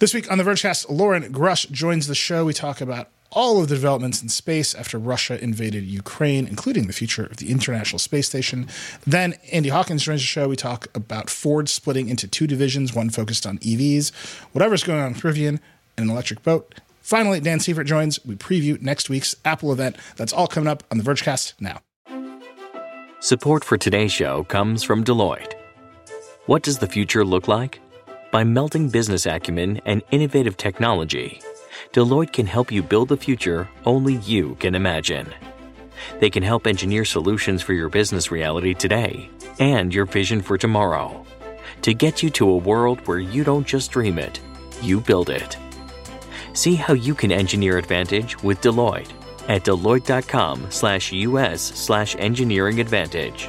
This week on the Vergecast, Loren Grush joins the show. We talk about all of the developments in space after Russia invaded Ukraine, including the future of the International Space Station. Then Andy Hawkins joins the show. We talk about Ford splitting into two divisions, one focused on EVs, whatever's going on with Rivian, and an electric boat. Finally, Dan Seifert joins. We preview next week's Apple event. That's all coming up on the Vergecast now. Support for today's show comes from Deloitte. What does the future look like? By melting business acumen and innovative technology, Deloitte can help you build the future only you can imagine. They can help engineer solutions for your business reality today and your vision for tomorrow to get you to a world where you don't just dream it, you build it. See how you can engineer advantage with Deloitte at deloitte.com slash us slash engineering advantage.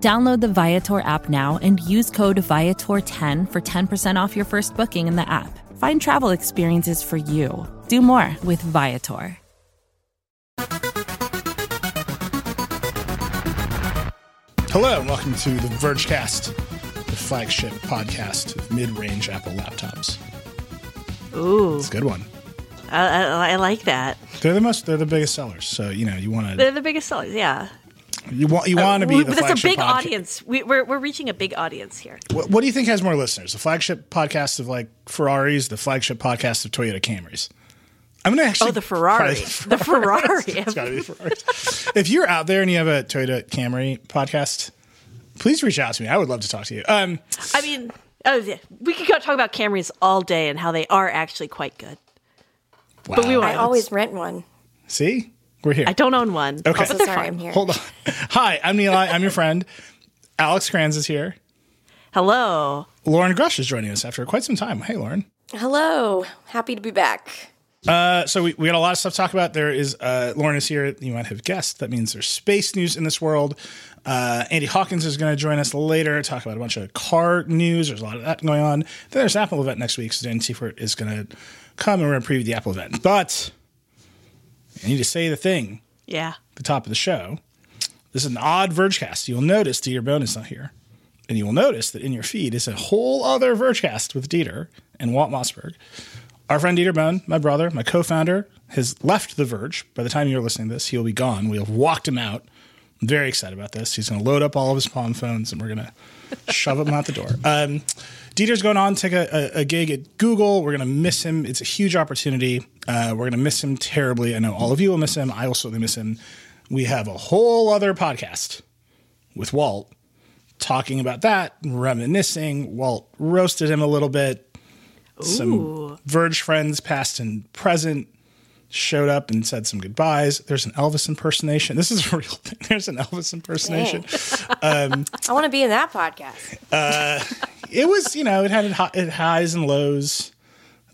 Download the Viator app now and use code Viator10 for 10% off your first booking in the app. Find travel experiences for you. Do more with Viator. Hello, and welcome to the Vergecast, the flagship podcast of mid range Apple laptops. Ooh, It's a good one. I, I, I like that. They're the most, they're the biggest sellers. So, you know, you want to, They're the biggest sellers. Yeah, you want, you want to be We- the that's a big podca- audience. We, we're we're reaching a big audience here. What, what do you think has more listeners? The flagship podcast of like Ferraris, the flagship podcast of Toyota Camrys? I'm going to actually. Oh, the Ferrari. probably The Ferrari. it's got to be Ferrari. if you're out there and you have a Toyota Camry podcast, please reach out to me. I would love to talk to you. Um, I mean, oh, yeah. we could go talk about Camrys all day and how they are actually quite good. But we wow. won't. I always rent one. See, we're here. I don't own one. Okay. but So sorry. I'm here. Hold on. Hi, I'm Nilay. I'm your friend. Alex Cranz is here. Hello. Loren Grush is joining us after quite some time. Hey, Loren. Hello. Happy to be back. Uh, so we, we got a lot of stuff to talk about. There is uh, Loren is here. You might have guessed that means there's space news in this world. Uh, Andy Hawkins is going to join us later, talk about a bunch of car news. There's a lot of that going on. Then there's an Apple event next week, so Dan Seifert is going to come and we're going to preview the Apple event. But I need to say the thing Yeah. at the top of the show. This is an odd Vergecast. You'll notice Dieter Bohn is not here. And you will notice that in your feed is a whole other Vergecast with Dieter and Walt Mossberg. Our friend Dieter Bohn, my brother, my co-founder, has left The Verge. By the time you're listening to this, he'll be gone. We'll have walked him out. I'm very excited about this. He's going to load up all of his Palm phones and we're going to shove him out the door. Um, Dieter's going on to take a, a, a gig at Google. We're going to miss him. It's a huge opportunity. Uh, we're going to miss him terribly. I know all of you will miss him. I will certainly miss him. We have a whole other podcast with Walt talking about that, reminiscing. Walt roasted him a little bit. Some Verge friends, past and present, showed up and said some goodbyes. There's an Elvis impersonation. This is a real thing. There's an Elvis impersonation. I want to be in that podcast. it was, you know, it had it, it highs and lows.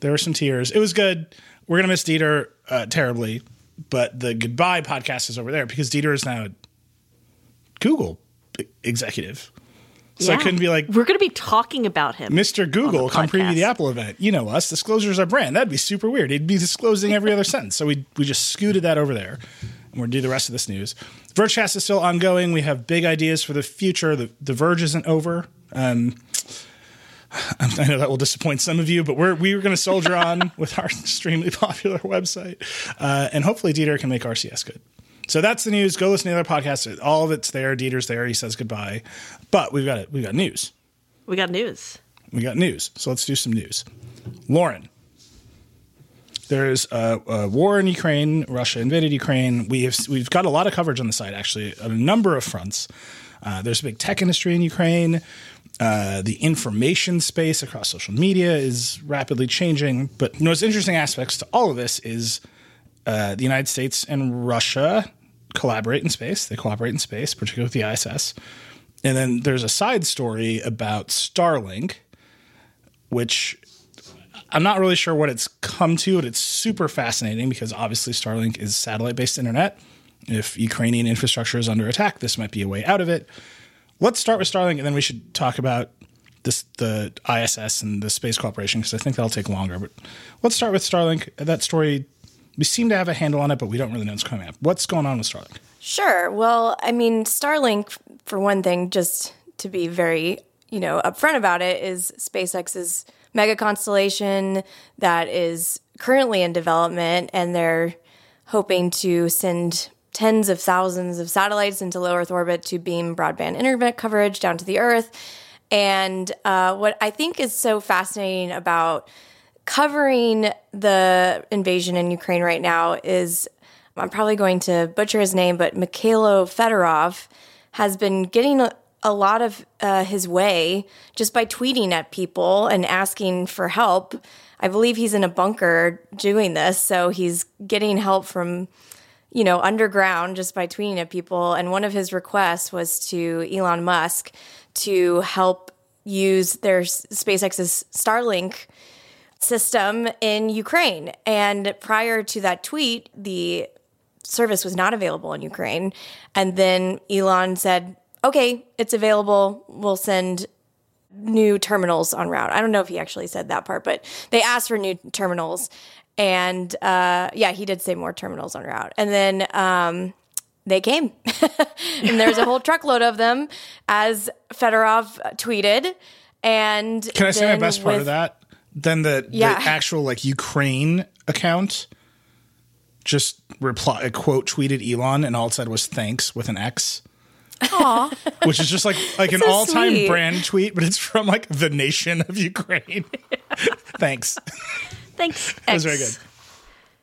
There were some tears. It was good. We're gonna miss Dieter uh, terribly, but the goodbye podcast is over there because Dieter is now Google executive. So I couldn't be like, We're going to be talking about him. Mr. Google, come preview the. Apple event. You know us. Disclosure's our brand. That'd be super weird. He'd be disclosing every other sentence. So we we just scooted that over there. And we're do the rest of this news. Vergecast is still ongoing. We have big ideas for the future. The the Verge isn't over. Um, I know that will disappoint some of you, but we're we were going to soldier on with our extremely popular website, uh, and hopefully Dieter can make RCS good. So that's the news. Go listen to the other podcasts. All of it's there. Dieter's there. He says goodbye, but we've got it. We've got news. We got news. We got news. So let's do some news. Loren, there's a, a war in Ukraine. Russia invaded Ukraine. We have we've got a lot of coverage on the site actually on a number of fronts. Uh, there's a big tech industry in Ukraine. Uh, the information space across social media is rapidly changing. But the most interesting aspects to all of this is uh, the United States and Russia collaborate in space. They cooperate in space, particularly with the ISS. And then there's a side story about Starlink, which I'm not really sure what it's come to, but it's super fascinating because obviously Starlink is satellite based internet. If Ukrainian infrastructure is under attack, this might be a way out of it. Let's start with Starlink, and then we should talk about this, the ISS and the Space Cooperation because I think that'll take longer. But let's start with Starlink. That story, we seem to have a handle on it, but we don't really know what's coming up. What's going on with Starlink? Sure. Well, I mean, Starlink, for one thing, just to be very, you know, upfront about it, is SpaceX's mega constellation that is currently in development, and they're hoping to send tens of thousands of satellites into low Earth orbit to beam broadband internet coverage down to the Earth. And uh, what I think is so fascinating about covering the invasion in Ukraine right now is I'm probably going to butcher his name, but Mikhailo Fedorov has been getting a, lot of uh, his way just by tweeting at people and asking for help. I believe he's in a bunker doing this, so he's getting help from you know, underground just by tweeting at people. And one of his requests was to Elon Musk to help use their SpaceX's Starlink system in Ukraine. And prior to that tweet, the service was not available in Ukraine. And then Elon said, okay, it's available. We'll send new terminals on route. I don't know if he actually said that part, but they asked for new terminals. And uh, yeah, he did say more terminals on route. And then um, they came. and there's a whole truckload of them, as Fedorov tweeted. And can I say my best with, part of that? Then the, yeah. the actual like Ukraine account just reply quote tweeted Elon and all it said was thanks with an X. Aww. Which is just like like an so all time brand tweet, but it's from like the nation of Ukraine. thanks. Thanks. It was very good.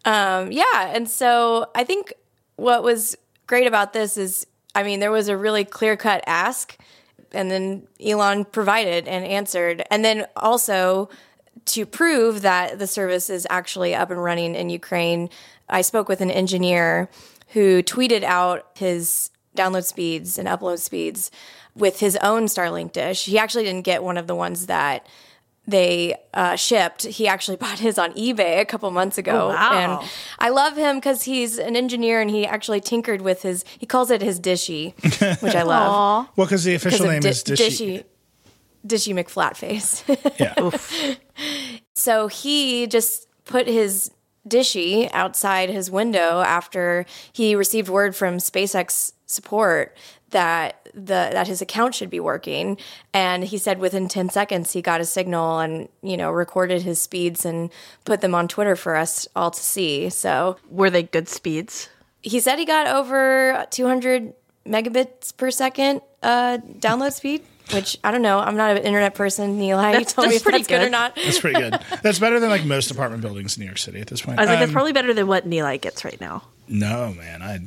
Um, yeah, and so I think what was great about this is, I mean, there was a really clear cut ask, and then Elon provided and answered, and then also to prove that the service is actually up and running in Ukraine, I spoke with an engineer who tweeted out his download speeds and upload speeds with his own Starlink dish. He actually didn't get one of the ones that they uh, shipped. He actually bought his on eBay a couple months ago. Oh, wow. And I love him because he's an engineer and he actually tinkered with his, he calls it his dishy, which I love. well, because the official name di- is dishy. dishy. Dishy McFlatface. yeah. so he just put his dishy outside his window after he received word from SpaceX support that the that his account should be working. And he said within 10 seconds he got a signal and you know recorded his speeds and put them on Twitter for us all to see. So were they good speeds? he said he got over 200 megabits per second uh, download speed which I don't know. I'm not an internet person. Nilay, you told me if that's good. good. or not. That's pretty good. That's better than like most apartment buildings in New York City at this point. I was like, um, it's probably better than what Nilay gets right now. No, man. I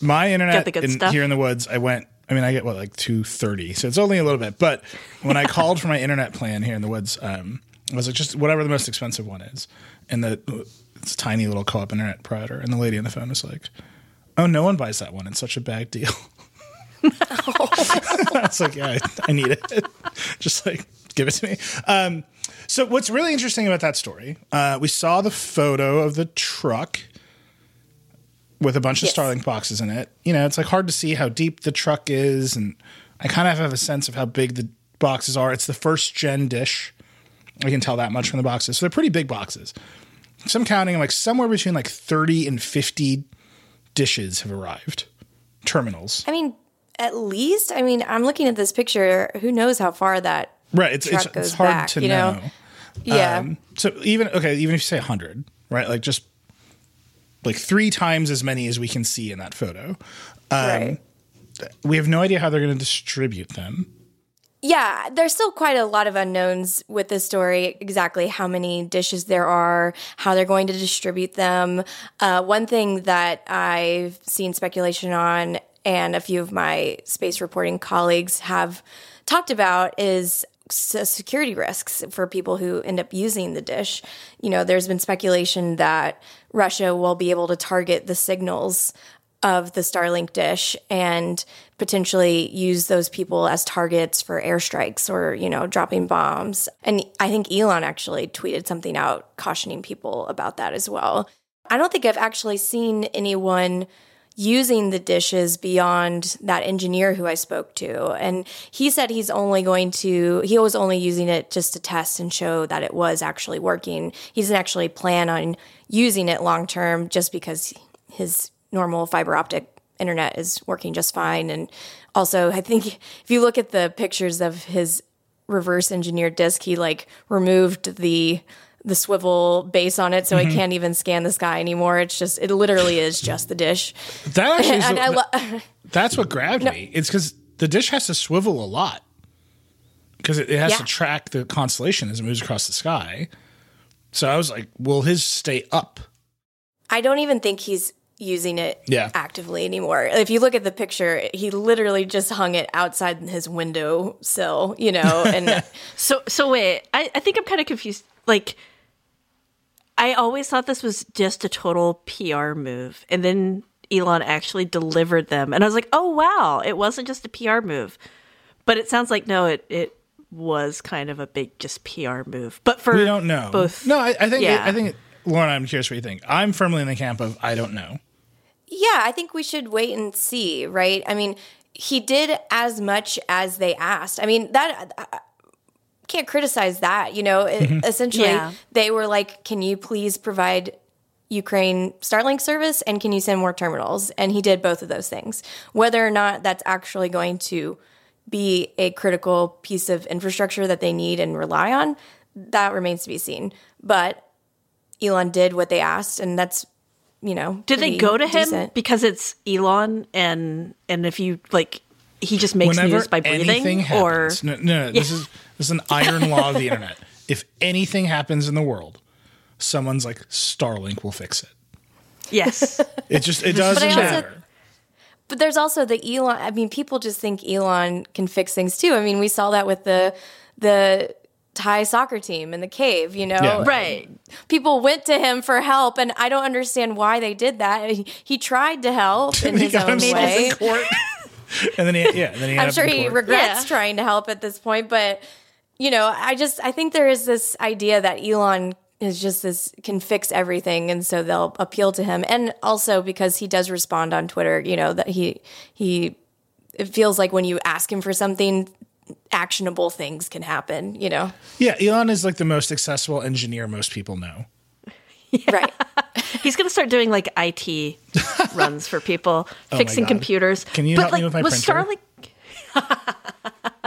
my internet in, here in the woods, I went. I mean, I get what like two thirty, so it's only a little bit. But when I called for my internet plan here in the woods, um, I was like, just whatever the most expensive one is, and the it's a tiny little co-op internet provider, and the lady on the phone was like, "Oh, no one buys that one. It's such a bad deal." I was like, "Yeah, I, I need it. just like give it to me." Um, so, what's really interesting about that story? Uh, we saw the photo of the truck with a bunch of yes. Starlink boxes in it. You know, it's like hard to see how deep the truck is, and I kind of have a sense of how big the boxes are. It's the first gen dish. I can tell that much from the boxes. So they're pretty big boxes. So I'm counting like somewhere between like 30 and 50 dishes have arrived. Terminals. I mean, at least. I mean, I'm looking at this picture. Who knows how far that right? It's it's, it's, hard back, to you know. know. Yeah. Um, so even okay, even if you say 100, right? Like just like three times as many as we can see in that photo. Um, right. We have no idea how they're going to distribute them. Yeah, there's still quite a lot of unknowns with this story, exactly how many dishes there are, how they're going to distribute them. Uh, one thing that I've seen speculation on, and a few of my space reporting colleagues have talked about, is security risks for people who end up using the dish. You know, there's been speculation that Russia will be able to target the signals of the Starlink dish and potentially use those people as targets for airstrikes or, you know, dropping bombs. And I think Elon actually tweeted something out cautioning people about that as well. I don't think I've actually seen anyone using the dishes beyond that engineer who I spoke to. And he said he's only going to, he was only using it just to test and show that it was actually working. He doesn't actually plan on using it long term just because his normal fiber optic internet is working just fine. And also, I think if you look at the pictures of his reverse engineered disk, he like removed the the swivel base on it, so Mm-hmm. it can't even scan the sky anymore. It's just it literally is just the dish. That actually And I what- lo- that's what grabbed me. It's because the dish has to swivel a lot because it, it has Yeah. to track the constellation as it moves across the sky. So I was like, will his stay up? I don't even think he's using it Yeah. actively anymore. If you look at the picture, he literally just hung it outside his window sill, you know, and So so wait, I, I think I'm kind of confused. Like I always thought this was just a total PR move. And then Elon actually delivered them. And I was like, oh wow, it wasn't just a PR move. But it sounds like no, it it was kind of a big just PR move. But for We don't know. both No, I, I think. Yeah. I think. Loren, I'm curious what you think. I'm firmly in the camp of I don't know. Yeah, I think we should wait and see, right? I mean, he did as much as they asked. I mean, that I can't criticize that, you know. It- Mm-hmm. Essentially, Yeah. they were like, "Can you please provide Ukraine Starlink service and can you send more terminals?" And he did both of those things. Whether or not that's actually going to be a critical piece of infrastructure that they need and rely on, that remains to be seen. But Elon did what they asked, and that's you know. did they go to him decent. because it's Elon and and if you like he just makes Whenever news by anything breathing or happens, no, no, no, this is this is an iron law of the internet. If anything happens in the world, someone's like Starlink will fix it. yes. It just it doesn't I also- matter. But there's also the Elon. I mean, people just think Elon can fix things too. I mean, we saw that with the the Thai soccer team in the cave. You know, Yeah. right. people went to him for help, and I don't understand why they did that. He, he tried to help in he his got own way. in court, and then he yeah, and then he. I'm sure he court. regrets Yeah. trying to help at this point, but you know, I just I think there is this idea that Elon is just this can fix everything, and so they'll appeal to him, and also because he does respond on Twitter, you know that he he it feels like when you ask him for something, actionable things can happen. You know, Yeah, Elon is like the most accessible engineer most people know. right? He's going to start doing like IT runs for people, oh my fixing computers. Can you But, help me like, with my was printer? Starlink.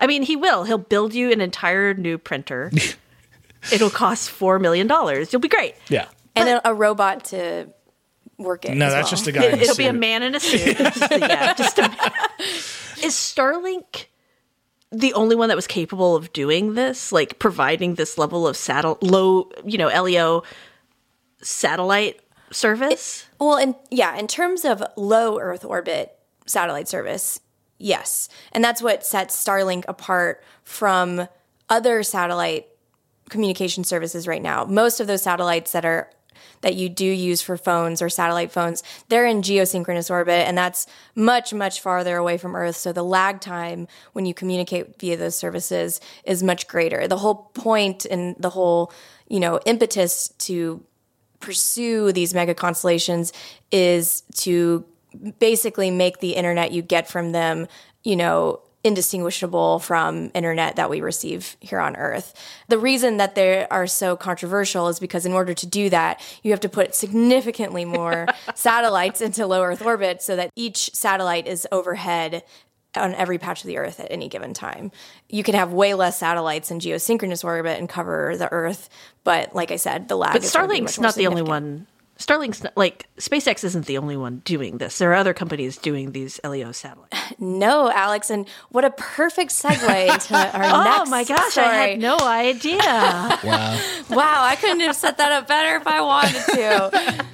I mean, he will. He'll build you an entire new printer. It'll cost four million dollars. You'll be great. Yeah. and a, a robot to work it. No, as that's well. just a guy. in a It'll be a man in a suit. Just yeah, just a, is Starlink the only one that was capable of doing this, like providing this level of saddle low, you know, LEO satellite service? Well, and yeah, in terms of low Earth orbit satellite service, yes, and that's what sets Starlink apart from other satellite communication services right now. Most of those satellites that are that you do use for phones or satellite phones, they're in geosynchronous orbit, and that's much, much farther away from Earth. So the lag time when you communicate via those services is much greater. The whole point and the whole, you know, impetus to pursue these mega constellations is to basically make the internet you get from them, you know, indistinguishable from internet that we receive here on earth. The reason that they are so controversial is because in order to do that, you have to put significantly more satellites into low earth orbit so that each satellite is overhead on every patch of the earth at any given time. You can have way less satellites in geosynchronous orbit and cover the earth, but like I said, the lag But is gonna be Starlink's not the only one. Starlink's not, like SpaceX isn't the only one doing this. There are other companies doing these LEO satellites. No, Alex, and what a perfect segue into our oh next Oh my gosh, story. I had no idea. Wow. Wow, I couldn't have set that up better if I wanted to.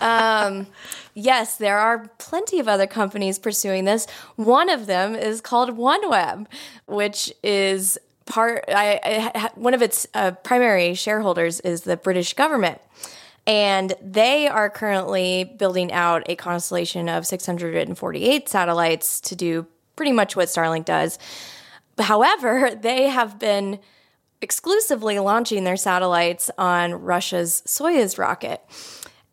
Um, yes, there are plenty of other companies pursuing this. One of them is called OneWeb, which is part. I, I one of its uh, primary shareholders is the British government. And they are currently building out a constellation of 648 satellites to do pretty much what Starlink does. However, they have been exclusively launching their satellites on Russia's Soyuz rocket.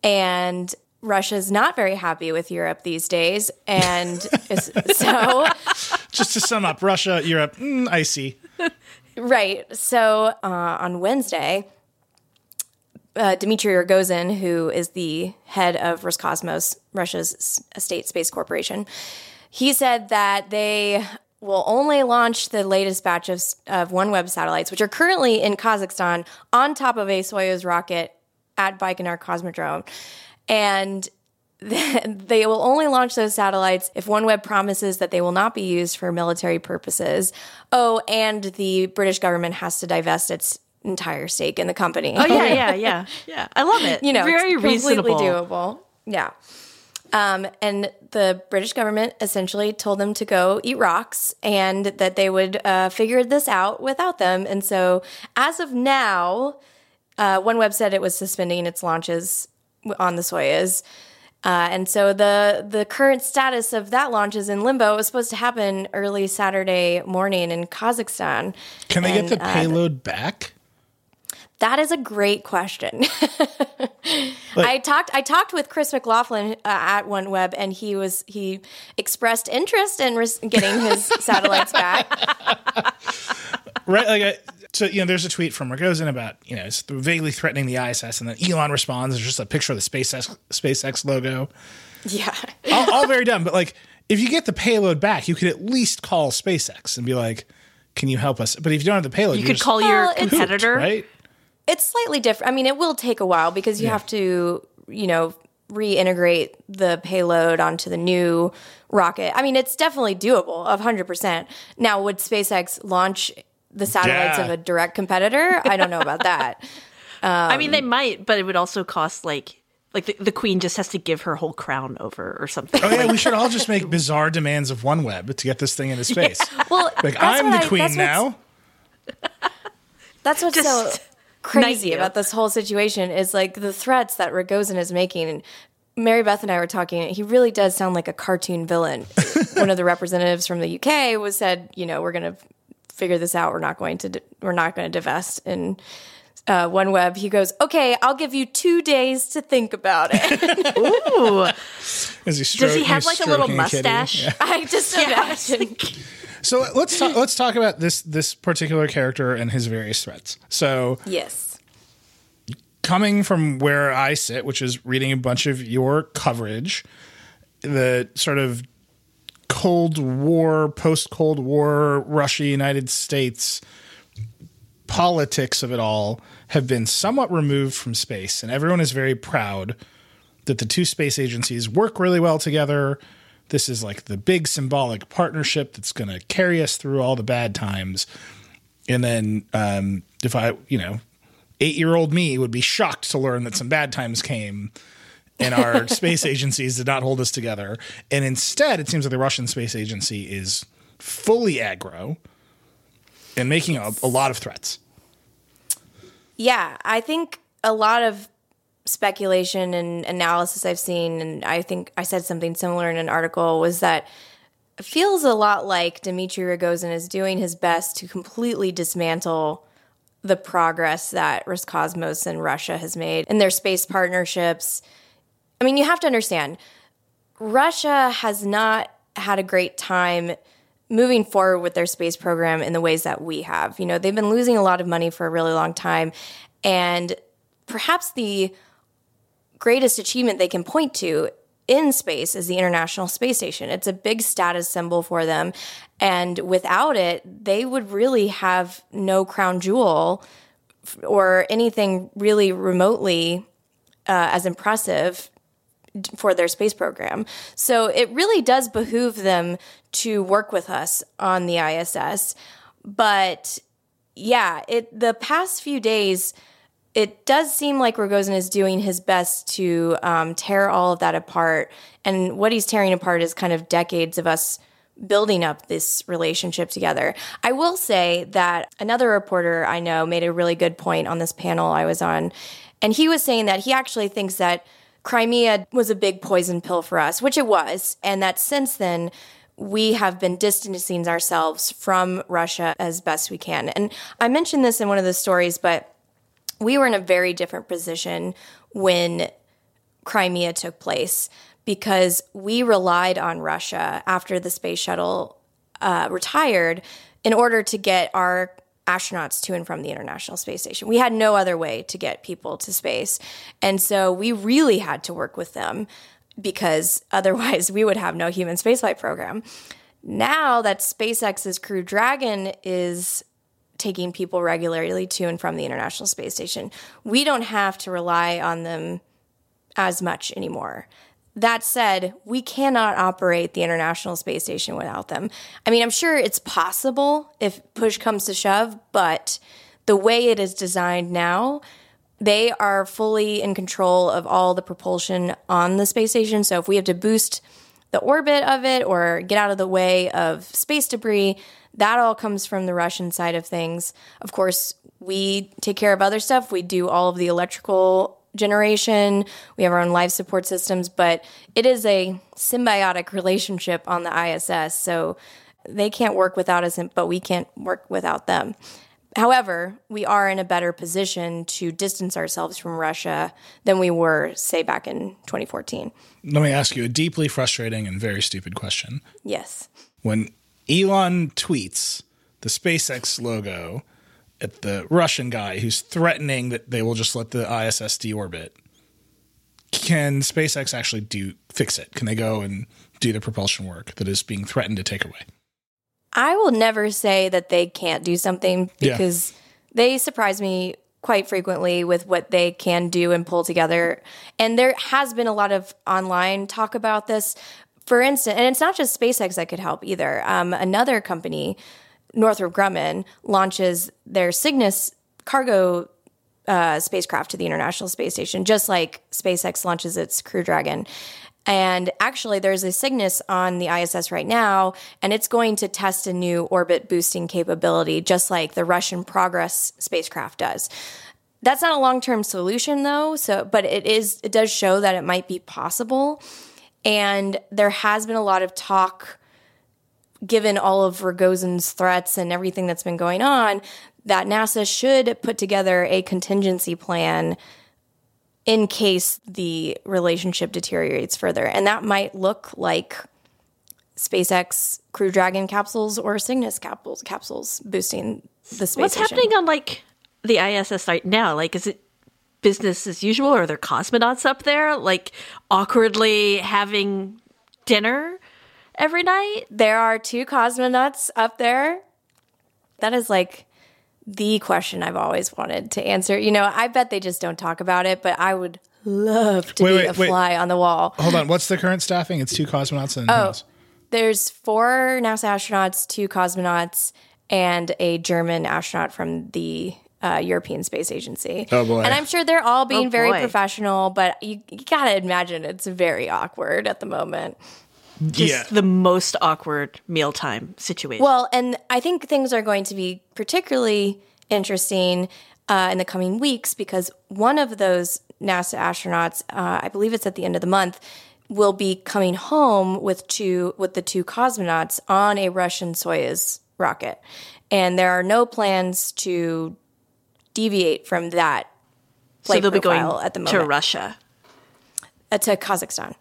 And Russia's not very happy with Europe these days. And so, Just to sum up, Russia, Europe, mm, icy. right. So uh, on Wednesday, uh, Dmitry Rogozin, who is the head of Roscosmos, Russia's state space corporation, he said that they will only launch the latest batch of, of OneWeb satellites, which are currently in Kazakhstan, on top of a Soyuz rocket at Baikonur Cosmodrome. And they will only launch those satellites if OneWeb promises that they will not be used for military purposes. Oh, and the British government has to divest its entire stake in the company. Oh yeah, yeah, yeah, yeah. I love it. you know, very it's reasonable. doable. Yeah. Um, and the British government essentially told them to go eat rocks and that they would uh, figure this out without them. And so, as of now, uh, OneWeb said it was suspending its launches on the Soyuz. Uh, and so the the current status of that launch is in limbo. It was supposed to happen early Saturday morning in Kazakhstan. Can they And, get the uh, payload back? That is a great question. I talked I talked with Chris McLaughlin uh, at OneWeb, and he was he expressed interest in res- getting his satellites back. right? Like, I, so you know, there's a tweet from Rogozin about you know it's vaguely threatening the ISS, and then Elon responds. There's just a picture of the SpaceX SpaceX logo. Yeah, All, all very dumb, but like, if you get the payload back, you could at least call SpaceX and be like, "Can you help us?" But if you don't have the payload, You you're could just call your it's- competitor. right. It's slightly different. I mean, it will take a while because you Yeah. have to you know reintegrate the payload onto the new rocket. I mean, it's definitely doable, of hundred percent. Now, would SpaceX launch the satellites Yeah. of a direct competitor? I don't know about that. I mean, they might, but it would also cost like like the, the queen just has to give her whole crown over or something. Oh yeah, we should all just make bizarre demands of OneWeb to get this thing into space. Well, Like I'm what the I- queen that's what's- now. That's what's so Just crazy about this whole situation is like the threats that Rogozin is making. And Mary Beth and I were talking. He really does sound like a cartoon villain. One of the representatives from the UK was said, you know, we're going to figure this out. We're not going to. d- We're not going to divest. And uh, OneWeb, he goes, okay, I'll give you two days to think about it. Ooh, Is he does he have like a little mustache? Yeah. I just imagine. So let's talk, let's talk about this this particular character and his various threats. So Yes. coming from where I sit, which is reading a bunch of your coverage, the sort of Cold War, post Cold War, Russia, United States politics of it all have been somewhat removed from space, and everyone is very proud that the two space agencies work really well together. This is like the big symbolic partnership that's going to carry us through all the bad times. And then, um, if I, you know, eight year old me would be shocked to learn that some bad times came and our space agencies did not hold us together. And instead, it seems like the Russian space agency is fully aggro and making a, a lot of threats. Yeah, I think a lot of speculation and analysis I've seen, and I think I said something similar in an article, was that feels a lot like Dmitry Rogozin is doing his best to completely dismantle the progress that Roscosmos and Russia has made in their space partnerships. I mean, you have to understand, Russia has not had a great time moving forward with their space program in the ways that we have. You know, they've been losing a lot of money for a really long time. And perhaps the greatest achievement they can point to in space is the International Space Station. It's a big status symbol for them. And without it, they would really have no crown jewel or anything really remotely uh, as impressive for their space program. So it really does behoove them to work with us on the ISS. But yeah, it the past few days, it does seem like Rogozin is doing his best to um, tear all of that apart. And what he's tearing apart is kind of decades of us building up this relationship together. I will say that another reporter I know made a really good point on this panel I was on. And he was saying that he actually thinks that Crimea was a big poison pill for us, which it was, and that since then, we have been distancing ourselves from Russia as best we can. And I mentioned this in one of the stories, but we were in a very different position when Crimea took place because we relied on Russia after the space shuttle uh, retired in order to get our astronauts to and from the International Space Station. We had no other way to get people to space. And so we really had to work with them because otherwise we would have no human spaceflight program. Now that SpaceX's Crew Dragon is taking people regularly to and from the International Space Station, we don't have to rely on them as much anymore. That said, we cannot operate the International Space Station without them. I mean, I'm sure it's possible if push comes to shove, but the way it is designed now, they are fully in control of all the propulsion on the space station. So if we have to boost the orbit of it or get out of the way of space debris, that all comes from the Russian side of things. Of course, we take care of other stuff. We do all of the electrical generation. We have our own life support systems, but it is a symbiotic relationship on the ISS. So they can't work without us, but we can't work without them. However, we are in a better position to distance ourselves from Russia than we were, say, back in 2014. Let me ask you a deeply frustrating and very stupid question. Yes. When Elon tweets the SpaceX logo at the Russian guy who's threatening that they will just let the ISS deorbit. Can SpaceX actually do fix it? Can they go and do the propulsion work that is being threatened to take away? I will never say that they can't do something because yeah. they surprise me quite frequently with what they can do and pull together. And there has been a lot of online talk about this. For instance, and it's not just SpaceX that could help either. Um, another company Northrop Grumman launches their Cygnus cargo uh, spacecraft to the International Space Station, just like SpaceX launches its Crew Dragon. And actually, there's a Cygnus on the ISS right now, and it's going to test a new orbit boosting capability, just like the Russian Progress spacecraft does. That's not a long term solution, though. So, but it is. It does show that it might be possible, and there has been a lot of talk given all of Rogozin's threats and everything that's been going on, that NASA should put together a contingency plan in case the relationship deteriorates further. And that might look like SpaceX Crew Dragon capsules or Cygnus capsules, capsules boosting the space. What's station. happening on like the ISS right now? Like, is it business as usual? Are there cosmonauts up there, like awkwardly having dinner? every night? There are two cosmonauts up there. That is like the question I've always wanted to answer. You know, I bet they just don't talk about it, but I would love to wait, be wait, a fly on the wall. Hold on. What's the current staffing? It's two cosmonauts and oh, there's four NASA astronauts, two cosmonauts, and a German astronaut from the uh, European Space Agency. Oh boy! And I'm sure they're all being oh very professional, but you, you gotta imagine it's very awkward at the moment just yeah. the most awkward mealtime situation. Well, and I think things are going to be particularly interesting uh, in the coming weeks because one of those NASA astronauts, uh, I believe it's at the end of the month, will be coming home with two with the two cosmonauts on a Russian Soyuz rocket, and there are no plans to deviate from that. so they'll be going at the moment. to Russia, uh, to Kazakhstan.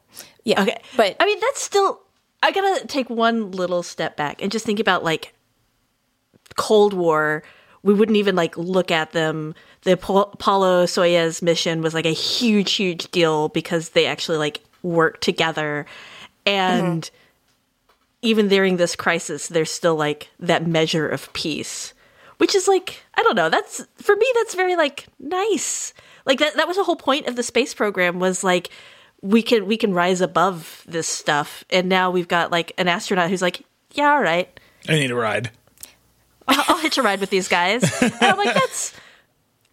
Yeah. Okay. But I mean, that's still, I gotta take one little step back and just think about like Cold War. We wouldn't even like look at them. The Apollo Soyuz mission was like a huge, huge deal because they actually like worked together. And mm-hmm. even during this crisis, there's still like that measure of peace, which is like, I don't know, that's for me, that's very like nice. Like that, that was the whole point of the space program was like, we can we can rise above this stuff. And now we've got like an astronaut who's like yeah all right. I need a ride. I'll, I'll hitch a ride with these guys. And i'm like that's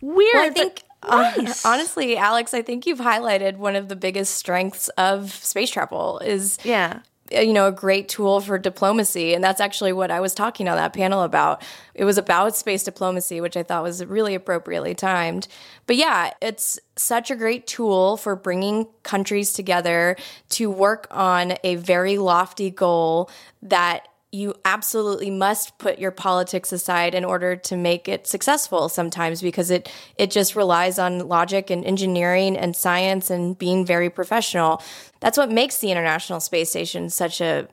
weird well, i think nice. honestly alex i think you've highlighted one of the biggest strengths of space travel is yeah. uh, you know a great tool for diplomacy. And that's actually what i was talking on that panel about. It was about space diplomacy which i thought was really appropriately timed. But yeah it's such a great tool for bringing countries together to work on a very lofty goal that you absolutely must put your politics aside in order to make it successful sometimes because it it just relies on logic and engineering and science and being very professional. That's what makes the International Space Station such a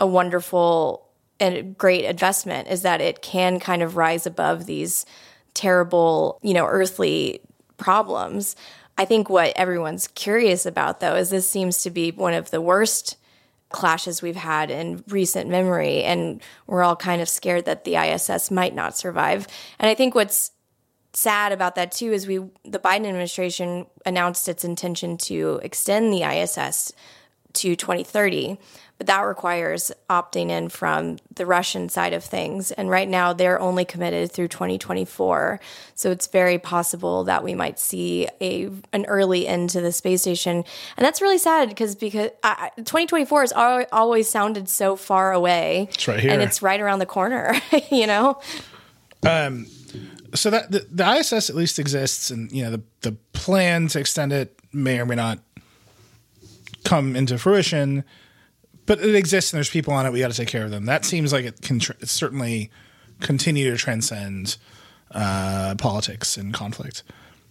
a wonderful and great investment is that it can kind of rise above these terrible, you know, earthly problems. I think what everyone's curious about though is this seems to be one of the worst clashes we've had in recent memory. And we're all kind of scared that the ISS might not survive. And I think what's sad about that too is we the Biden administration announced its intention to extend the ISS to 2030 but that requires opting in from the Russian side of things. And right now, they're only committed through 2024. So it's very possible that we might see a an early end to the space station, and that's really sad because because 2024 has always sounded so far away. It's right here, and it's right around the corner. you know. Um. So that the, the ISS at least exists, and you know the the plan to extend it may or may not come into fruition but it exists and there's people on it. We got to take care of them. That seems like it can tr- certainly continue to transcend uh, politics and conflict.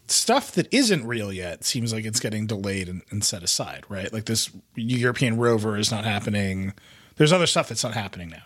Stuff that isn't real yet seems like it's getting delayed and, and set aside, right? Like this European rover is not happening. There's other stuff that's not happening now.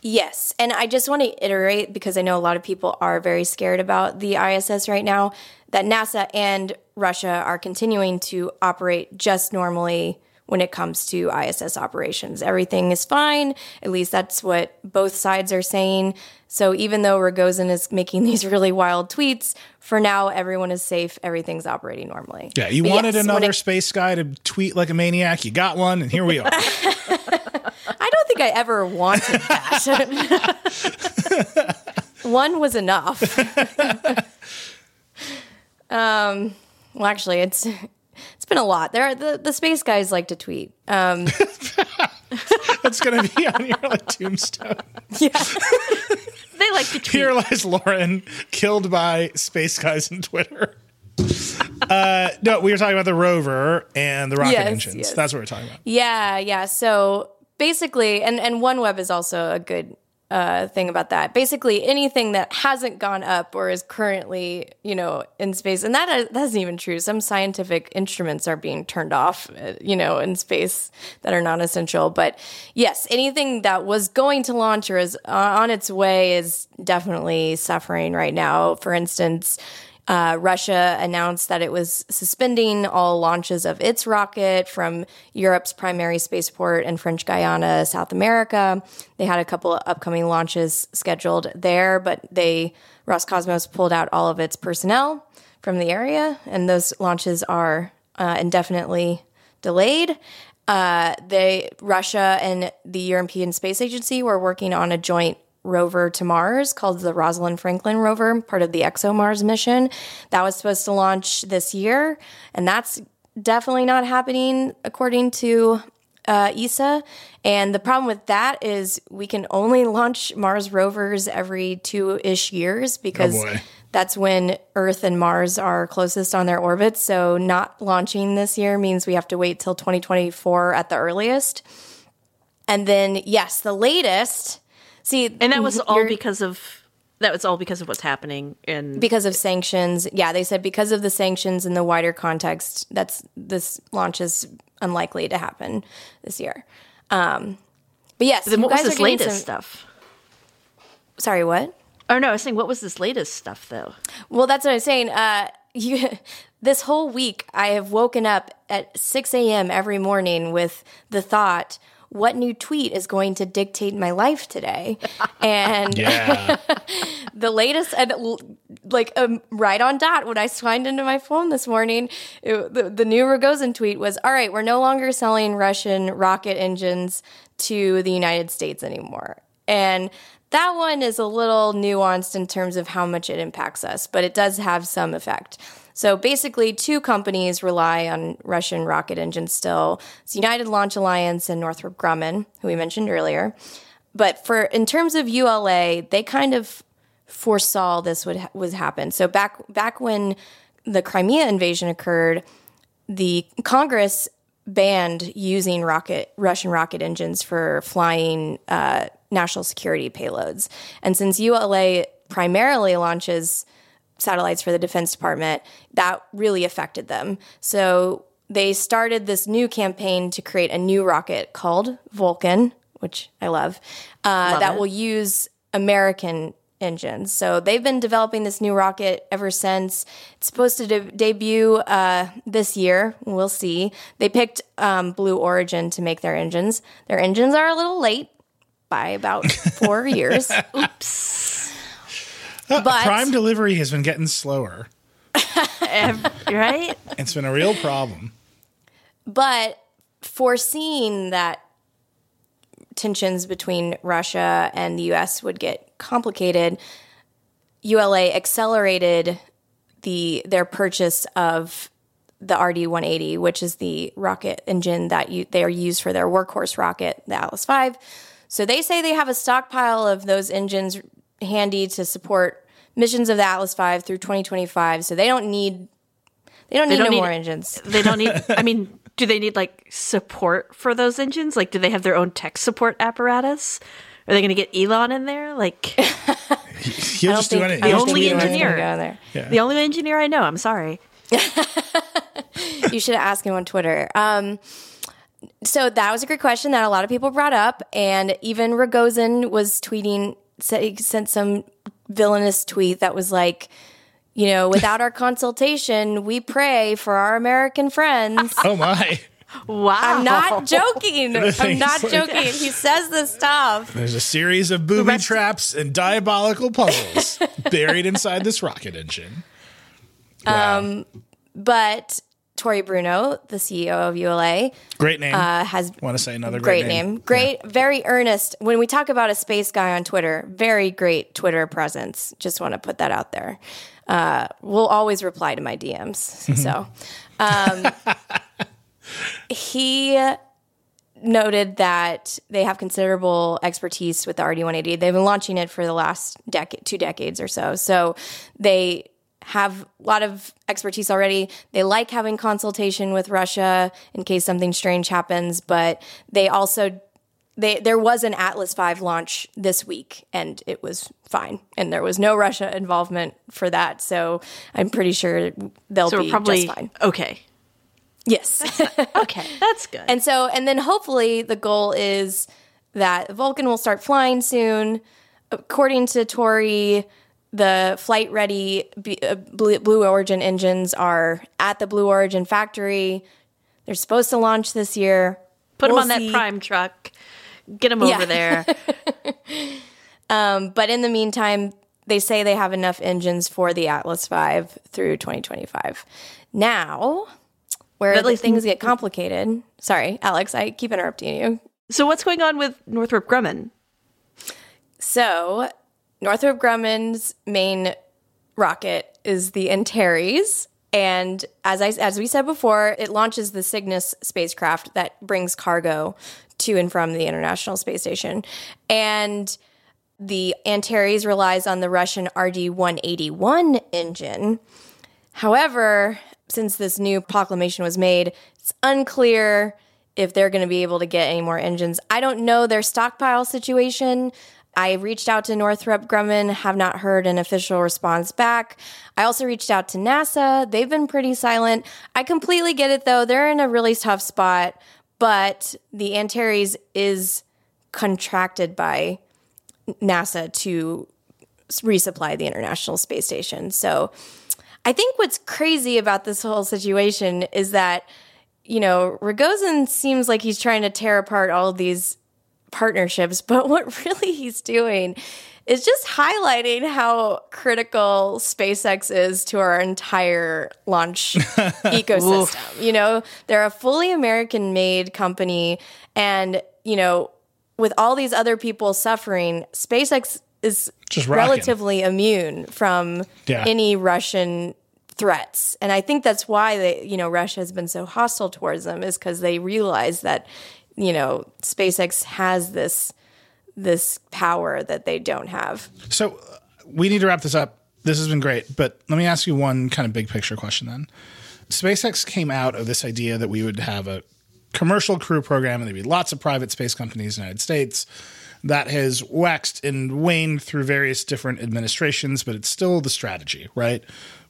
Yes. And I just want to iterate because I know a lot of people are very scared about the ISS right now that NASA and Russia are continuing to operate just normally when it comes to ISS operations. Everything is fine. At least that's what both sides are saying. So even though Rogozin is making these really wild tweets, for now everyone is safe. Everything's operating normally. Yeah, you but wanted yes, another it, space guy to tweet like a maniac. You got one, and here we are. I don't think I ever wanted that. one was enough. um, well, actually, it's it's been a lot. There, are, the the space guys like to tweet. Um, That's going to be on your like tombstone. Yeah, they like to tweet. Here lies Loren, killed by space guys on Twitter. Uh, no, we were talking about the rover and the rocket yes, engines. Yes. That's what we're talking about. Yeah, yeah. So basically, and and OneWeb is also a good uh, thing about that. Basically, anything that hasn't gone up or is currently, you know, in space, and that uh, that's even true. Some scientific instruments are being turned off, uh, you know, in space that are non essential. But yes, anything that was going to launch or is on its way is definitely suffering right now. For instance, uh, Russia announced that it was suspending all launches of its rocket from Europe's primary spaceport in French Guiana, South America. They had a couple of upcoming launches scheduled there, but they Roscosmos pulled out all of its personnel from the area, and those launches are uh, indefinitely delayed. Uh, they Russia and the European Space Agency were working on a joint rover to Mars called the Rosalind Franklin rover, part of the ExoMars mission. That was supposed to launch this year, and that's definitely not happening according to uh, ESA. And the problem with that is we can only launch Mars rovers every two ish years because oh that's when Earth and Mars are closest on their orbits. So not launching this year means we have to wait till 2024 at the earliest. And then, yes, the latest See, and that was all because of that was all because of what's happening in because of sanctions. Yeah, they said because of the sanctions in the wider context, that's this launch is unlikely to happen this year. Um, but yes, then what was this latest some, stuff? Sorry, what? Oh no, I was saying what was this latest stuff though? Well, that's what I was saying. Uh, you, this whole week, I have woken up at six a.m. every morning with the thought what new tweet is going to dictate my life today? And the latest, like um, right on dot, when I signed into my phone this morning, it, the, the new Rogozin tweet was, all right, we're no longer selling Russian rocket engines to the United States anymore. And that one is a little nuanced in terms of how much it impacts us, but it does have some effect. So basically, two companies rely on Russian rocket engines still. It's United Launch Alliance and Northrop Grumman, who we mentioned earlier. But for in terms of ULA, they kind of foresaw this would would happen. So back back when the Crimea invasion occurred, the Congress banned using rocket Russian rocket engines for flying uh, national security payloads. And since ULA primarily launches satellites for the Defense Department, that really affected them. So they started this new campaign to create a new rocket called Vulcan, which I love, uh, Love that it. will use American engines. So they've been developing this new rocket ever since. It's supposed to de- debut uh, this year. We'll see. They picked um, Blue Origin to make their engines. Their engines are a little late by about four years. Uh, But- Prime delivery has been getting slower. Right? It's been a real problem. But foreseeing that tensions between Russia and the US would get complicated, ULA accelerated the their purchase of the RD-180, which is the rocket engine that you, they are used for their workhorse rocket, the Atlas V. So they say they have a stockpile of those engines handy to support missions of the Atlas V through 2025. So they don't need they don't need don't no need- more engines. They don't need, I mean, do they need like support for those engines? Like, do they have their own tech support apparatus? Are they going to get Elon in there? Like, He'll just do think- anything. I don't just only think do anyone's engineer. go there. Yeah. the only engineer I know, I'm sorry. you should ask him on Twitter. Um, so that was a great question that a lot of people brought up, and even Rogozin was tweeting, said, he sent some villainous tweet that was like, you know, without our consultation, we pray for our American friends. Oh my! Wow. I'm not joking. I'm Things not like- joking. He says this stuff. There's a series of booby traps and diabolical puzzles buried inside this rocket engine. Um, wow. But Tory Bruno, the CEO of ULA, great name. uh, has Want to say another great, great, name. Great, very earnest. When we talk about a space guy on Twitter, very great Twitter presence. Just want to put that out there. Uh, we'll always reply to my DMs. so, um, he noted that they have considerable expertise with the RD180. They've been launching it for the last decade, two decades or so. So they have a lot of expertise already. They like having consultation with Russia in case something strange happens, but they also they there was an Atlas V launch this week and it was fine and there was no Russia involvement for that. So I'm pretty sure they'll So be probably just fine. okay. Yes. Okay, that's good. And so, and then hopefully the goal is that Vulcan will start flying soon. According to Tory, the flight ready uh, Blue Origin engines are at the Blue Origin factory. They're supposed to launch this year. Put We'll him on see. that prime truck. Get them Yeah. over there. But in the meantime, they say they have enough engines for the Atlas V through 2025. Now, where But at least- things get complicated. Sorry, Alex, I keep interrupting you. So what's going on with Northrop Grumman? So, Northrop Grumman's main rocket is the Antares, and as I as we said before, it launches the Cygnus spacecraft that brings cargo to and from the International Space Station, and the Antares relies on the Russian RD-181 engine. However, since this new proclamation was made, it's unclear if they're going to be able to get any more engines. I don't know their stockpile situation. I reached out to Northrop Grumman, have not heard an official response back. I also reached out to NASA. They've been pretty silent. I completely get it though. They're in a really tough spot, but the Antares is contracted by NASA to resupply the International Space Station. So I think what's crazy about this whole situation is that, you know, Rogozin seems like he's trying to tear apart all of these partnerships, but what really he's doing is just highlighting how critical SpaceX is to our entire launch ecosystem. You know, they're a fully American made company and, you know, with all these other people suffering, SpaceX is Just rocking. relatively immune from Yeah. any Russian threats. And I think that's why they, you know, Russia has been so hostile towards them is because they realize that, you know, SpaceX has this this power that they don't have. So uh, we need to wrap this up. This has been great, but let me ask you one kind of big picture question then. SpaceX came out of this idea that we would have a commercial crew program and there'd be lots of private space companies in the United States. That has waxed and waned through various different administrations, but it's still the strategy, right?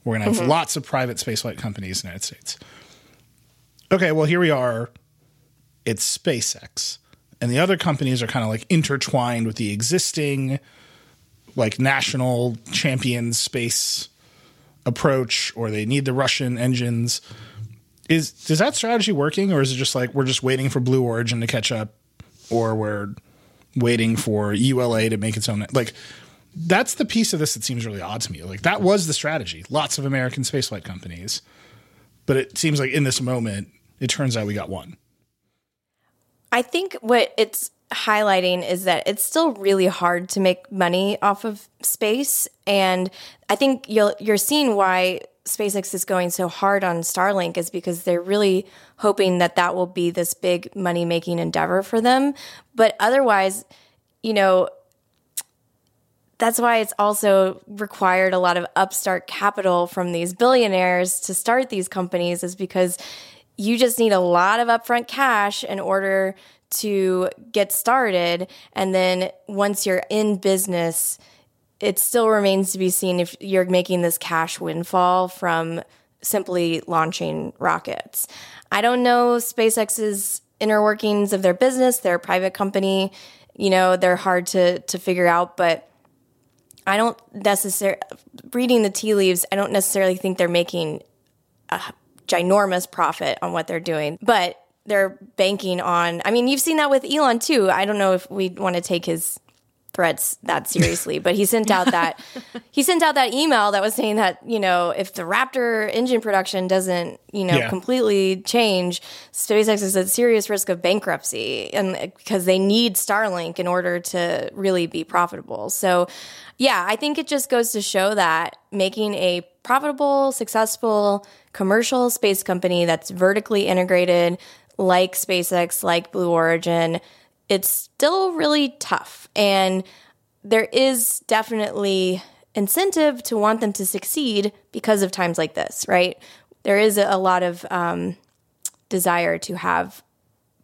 We're going to have mm-hmm. lots of private spaceflight companies in the United States. Okay, well, here we are. It's SpaceX. And the other companies are kind of like intertwined with the existing, like national champion space approach, or they need the Russian engines. Is is that strategy working, or is it just like we're just waiting for Blue Origin to catch up, or we're waiting for ULA to make its own? Like, that's the piece of this that seems really odd to me. Like that was the strategy. Lots of American spaceflight companies, but it seems like in this moment, it turns out we got one. I think what it's highlighting is that it's still really hard to make money off of space, and I think you'll, you're seeing why SpaceX is going so hard on Starlink is because they're really hoping that that will be this big money making endeavor for them. But otherwise, you know, that's why it's also required a lot of upstart capital from these billionaires to start these companies is because you just need a lot of upfront cash in order to get started and then once you're in business it still remains to be seen if you're making this cash windfall from simply launching rockets. I don't know SpaceX's inner workings of their business, they're a private company, you know, they're hard to to figure out, but I don't necessarily reading the tea leaves. I don't necessarily think they're making a ginormous profit on what they're doing, but they're banking on. I mean, you've seen that with Elon too. I don't know if we want to take his threats that seriously, but he sent out that he sent out that email that was saying that you know if the Raptor engine production doesn't you know yeah. completely change, SpaceX is at serious risk of bankruptcy, and because they need Starlink in order to really be profitable. So, yeah, I think it just goes to show that making a profitable, successful commercial space company that's vertically integrated, like SpaceX, like Blue Origin it's still really tough. And there is definitely incentive to want them to succeed because of times like this, right? There is a lot of um, desire to have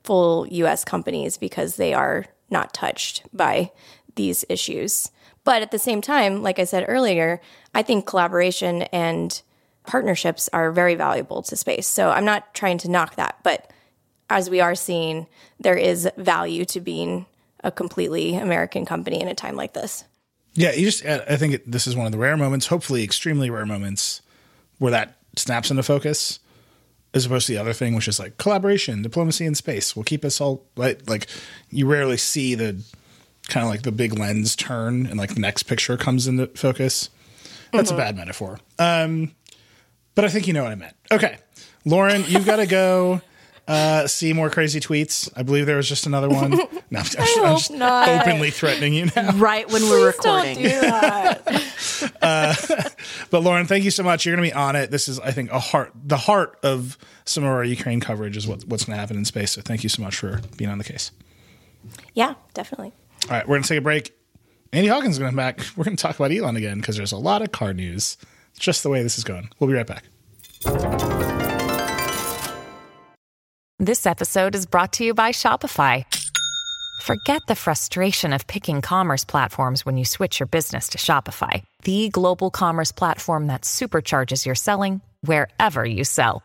full US companies because they are not touched by these issues. But at the same time, like I said earlier, I think collaboration and partnerships are very valuable to space. So I'm not trying to knock that, but as we are seeing, there is value to being a completely American company in a time like this. Yeah, you just I think it, this is one of the rare moments, hopefully extremely rare moments, where that snaps into focus, as opposed to the other thing, which is like collaboration, diplomacy in space will keep us all right. Like you rarely see the kind of like the big lens turn and like the next picture comes into focus. That's mm-hmm. a bad metaphor. Um, but I think you know what I meant. Okay, Loren, you've got to go uh, see more crazy tweets. I believe there was just another one. No, I'm, just, I'm just openly threatening you now. Right when we're recording. Don't do that. uh, but Loren, thank you so much. You're going to be on it. This is, I think, a heart, the heart of some of our Ukraine coverage is what, what's going to happen in space. So thank you so much for being on the case. Yeah, definitely. All right, we're going to take a break. Andy Hawkins is going to come back. We're going to talk about Elon again because there's a lot of car news. Just the way this is going. We'll be right back. This episode is brought to you by Shopify. Forget the frustration of picking commerce platforms when you switch your business to Shopify, the global commerce platform that supercharges your selling wherever you sell.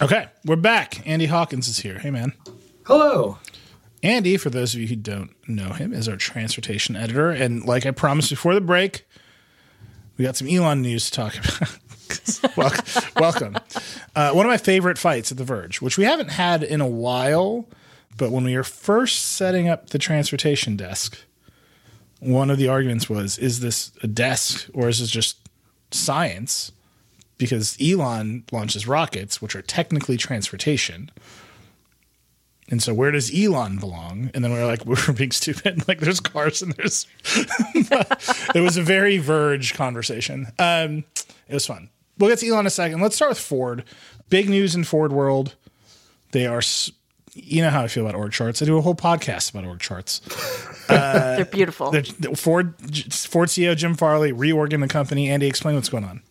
Okay, we're back. Andy Hawkins is here. Hey, man. Hello. Andy, for those of you who don't know him, is our transportation editor. And like I promised before the break, we got some Elon news to talk about. welcome. welcome. Uh, one of my favorite fights at The Verge, which we haven't had in a while, but when we were first setting up the transportation desk, one of the arguments was is this a desk or is this just science? Because Elon launches rockets, which are technically transportation. And so, where does Elon belong? And then we are like, we're being stupid. Like, there's cars and there's. it was a very Verge conversation. Um, it was fun. We'll get to Elon in a second. Let's start with Ford. Big news in Ford world. They are. You know how I feel about org charts. I do a whole podcast about org charts. Uh, they're beautiful. They're, Ford Ford CEO Jim Farley reorganizing the company. Andy, explain what's going on.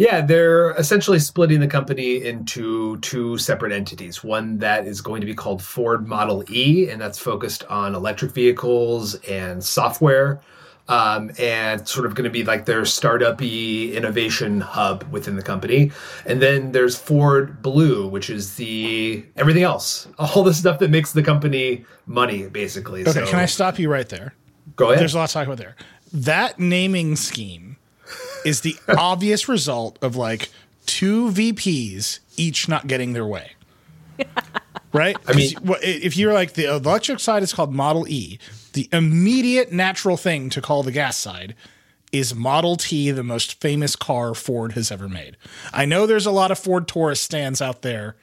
Yeah, they're essentially splitting the company into two separate entities. One that is going to be called Ford Model E, and that's focused on electric vehicles and software. Um, and sort of going to be like their startup innovation hub within the company. And then there's Ford Blue, which is the everything else, all the stuff that makes the company money, basically. Okay, so, can I stop you right there? Go ahead. There's a lot to talk about there. That naming scheme is the obvious result of like two VPs each not getting their way. Right? I mean, if you're like the electric side is called Model E, the immediate natural thing to call the gas side is Model T, the most famous car Ford has ever made. I know there's a lot of Ford Taurus stands out there.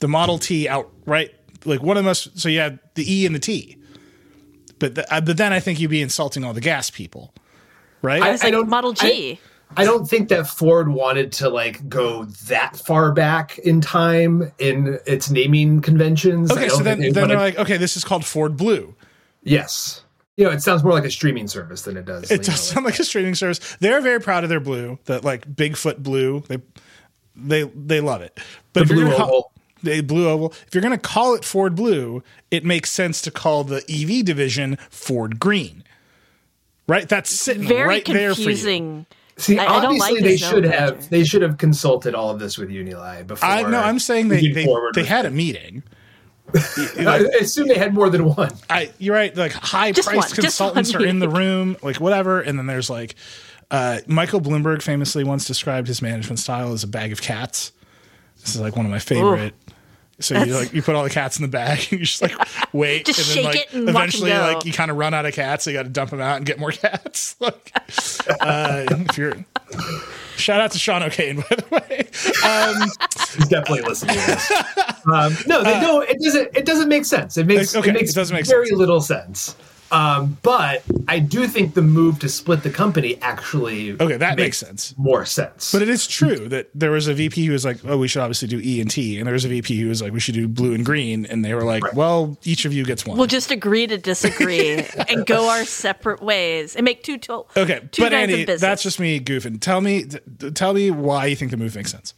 The Model T out right, like one of the most. So you have the E and the T, but the, uh, but then I think you'd be insulting all the gas people right? I, I don't Model G. I, I don't think that Ford wanted to like go that far back in time in its naming conventions. Okay, so then, they then they're like, okay, this is called Ford Blue. Yes. You know, it sounds more like a streaming service than it does. It does know, sound like, like a streaming service. They're very proud of their blue, that like Bigfoot blue. They they they love it. But the blue oval. Call, the blue oval. If you're going to call it Ford Blue, it makes sense to call the EV division Ford Green right? That's sitting Very right confusing. there for you. See, I, obviously I like they should have they should have consulted all of this with Unili before. I no, I'm saying they they, they had a meeting. I assume they had more than one. I you're right. Like high priced consultants are in the room, like whatever, and then there's like uh, Michael Bloomberg famously once described his management style as a bag of cats. This is like one of my favorite so you like you put all the cats in the bag and you just like wait just and then like it and eventually watch like you kind of run out of cats so you got to dump them out and get more cats like uh, if you're shout out to Sean O'Kane by the way. Um, he's definitely listening to this. Um, no they, uh, no it doesn't it doesn't make sense. It makes okay, it makes it doesn't make very sense. little sense um, but I do think the move to split the company actually okay that makes, makes, sense more sense. But it is true that there was a VP who was like, "Oh, we should obviously do E and T," and there was a VP who was like, "We should do blue and green," and they were like, right. "Well, each of you gets one." We'll just agree to disagree and go our separate ways and make two to- okay. Two but Andy, that's just me goofing. Tell me, tell me why you think the move makes sense.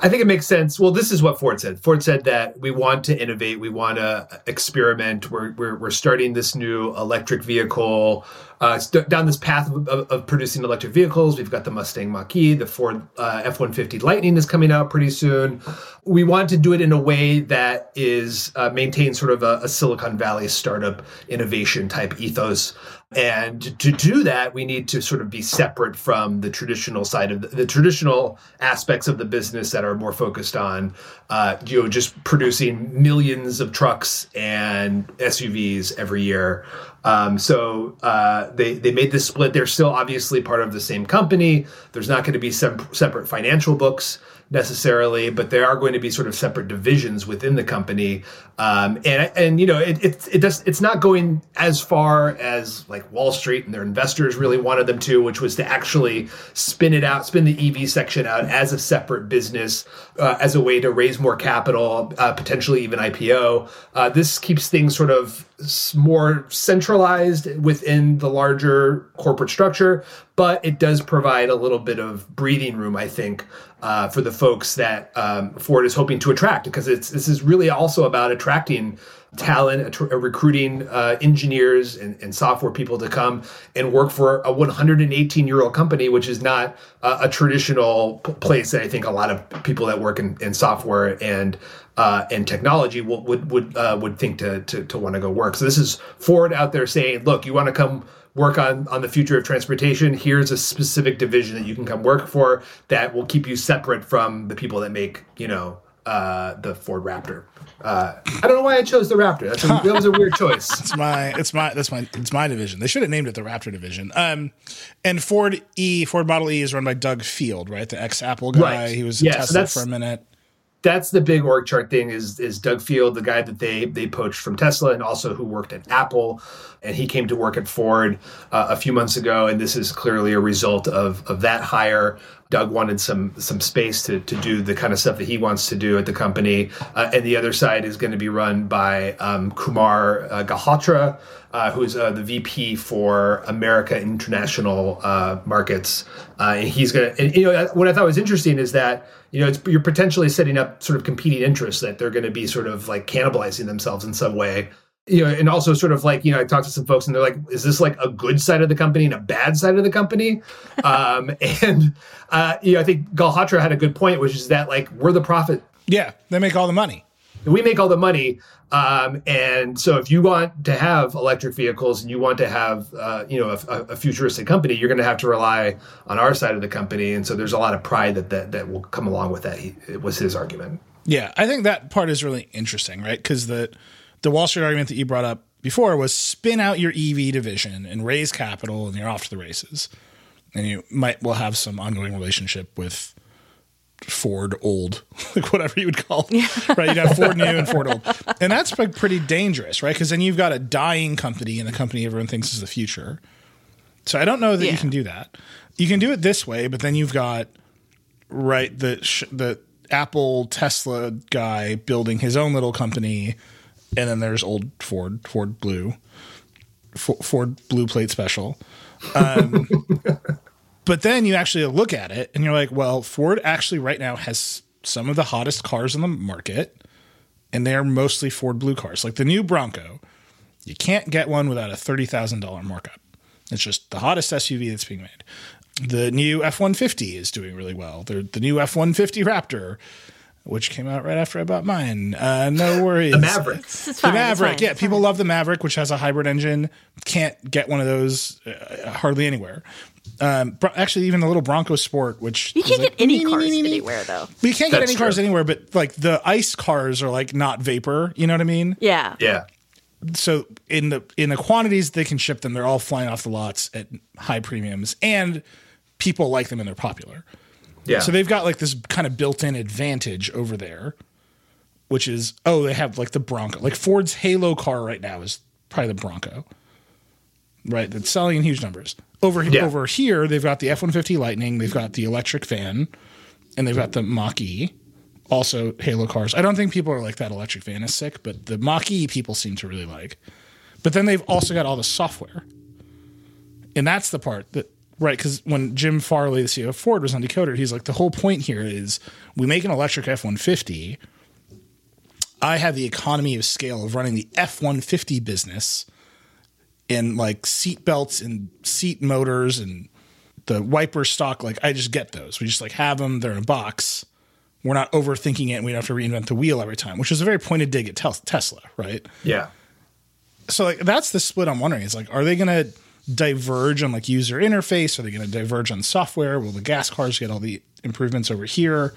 I think it makes sense. Well, this is what Ford said. Ford said that we want to innovate, we want to experiment. We're, we're, we're starting this new electric vehicle, uh, st- down this path of, of, of, producing electric vehicles. We've got the Mustang Mach E, the Ford uh, F 150 Lightning is coming out pretty soon. We want to do it in a way that is uh, maintains sort of a, a Silicon Valley startup innovation type ethos. And to do that, we need to sort of be separate from the traditional side of the, the traditional aspects of the business that are more focused on, uh, you know, just producing millions of trucks and SUVs every year. Um, so uh, they they made this split. They're still obviously part of the same company. There's not going to be some separate financial books necessarily, but there are going to be sort of separate divisions within the company. Um, and and you know it, it it does it's not going as far as like Wall Street and their investors really wanted them to, which was to actually spin it out, spin the EV section out as a separate business, uh, as a way to raise more capital, uh, potentially even IPO. Uh, this keeps things sort of more centralized within the larger corporate structure, but it does provide a little bit of breathing room, I think, uh, for the folks that um, Ford is hoping to attract, because it's this is really also about attracting talent, uh, recruiting uh, engineers and, and, software people to come and work for a 118 year old company, which is not uh, a traditional p- place that I think a lot of people that work in, in software and uh, and technology will, would would uh, would think to to, to want to go work. So this is Ford out there saying, look, you want to come work on on the future of transportation here's a specific division that you can come work for that will keep you separate from the people that make you know uh, the Ford Raptor. Uh, I don't know why I chose the Raptor. That's a, that was a weird choice. it's my, it's my, that's my, it's my division. They should have named it the Raptor division. Um, and Ford E, Ford Model E is run by Doug Field, right? The ex Apple guy. Right. He was yeah, Tesla so for a minute. That's the big org chart thing. Is is Doug Field, the guy that they they poached from Tesla, and also who worked at Apple, and he came to work at Ford uh, a few months ago, and this is clearly a result of of that hire. Doug wanted some some space to to do the kind of stuff that he wants to do at the company, uh, and the other side is going to be run by um, Kumar uh, uh, who's uh, the VP for America International uh, Markets, uh, and he's going to. And you know what I thought was interesting is that you know you're potentially setting up sort of competing interests that they're going to be sort of like cannibalizing themselves in some way you know, and also sort of like, you know, I talked to some folks and they're like, is this like a good side of the company and a bad side of the company? um, and, uh, you know, I think Galhotra had a good point, which is that like, we're the profit. Yeah. They make all the money. We make all the money. Um, and so if you want to have electric vehicles and you want to have, uh, you know, a, a futuristic company, you're going to have to rely on our side of the company. And so there's a lot of pride that, that, that will come along with that. He, it was his argument. Yeah. I think that part is really interesting, right? Cause the, the Wall Street argument that you brought up before was spin out your EV division and raise capital, and you're off to the races. And you might well have some ongoing relationship with Ford old, like whatever you would call, it, right? You'd have Ford new and Ford old, and that's like pretty dangerous, right? Because then you've got a dying company and a company everyone thinks is the future. So I don't know that yeah. you can do that. You can do it this way, but then you've got right the the Apple Tesla guy building his own little company and then there's old Ford, Ford Blue, Ford Blue Plate Special. Um, but then you actually look at it and you're like, well, Ford actually right now has some of the hottest cars in the market, and they are mostly Ford Blue cars. Like the new Bronco, you can't get one without a thirty thousand dollar markup. It's just the hottest SUV that's being made. The new F one fifty is doing really well. The, the new F one fifty Raptor which came out right after I bought mine. Uh, no worries. the Maverick. It's, it's fine, the Maverick. Fine, yeah, people fine. love the Maverick, which has a hybrid engine. Can't get one of those uh, hardly anywhere. Um, actually, even the little Bronco Sport, which you can't like, get any cars anywhere though. But you can't That's get any true. cars anywhere. But like the ice cars are like not vapor. You know what I mean? Yeah. Yeah. So in the in the quantities they can ship them, they're all flying off the lots at high premiums, and people like them and they're popular. Yeah. So they've got like this kind of built-in advantage over there, which is oh they have like the Bronco. Like Ford's Halo car right now is probably the Bronco, right? That's selling in huge numbers. Over yeah. over here they've got the F one fifty Lightning, they've got the electric van, and they've got the Mach E. Also Halo cars. I don't think people are like that electric van is sick, but the Mach E people seem to really like. But then they've also got all the software. And that's the part that Right, because when Jim Farley, the CEO of Ford, was on Decoder, he's like, the whole point here is we make an electric F 150. I have the economy of scale of running the F 150 business in like seat belts and seat motors and the wiper stock. Like, I just get those. We just like have them, they're in a box. We're not overthinking it and we don't have to reinvent the wheel every time, which is a very pointed dig at Tesla, right? Yeah. So, like, that's the split I'm wondering. Is like, are they going to diverge on like user interface? Are they going to diverge on software? Will the gas cars get all the improvements over here?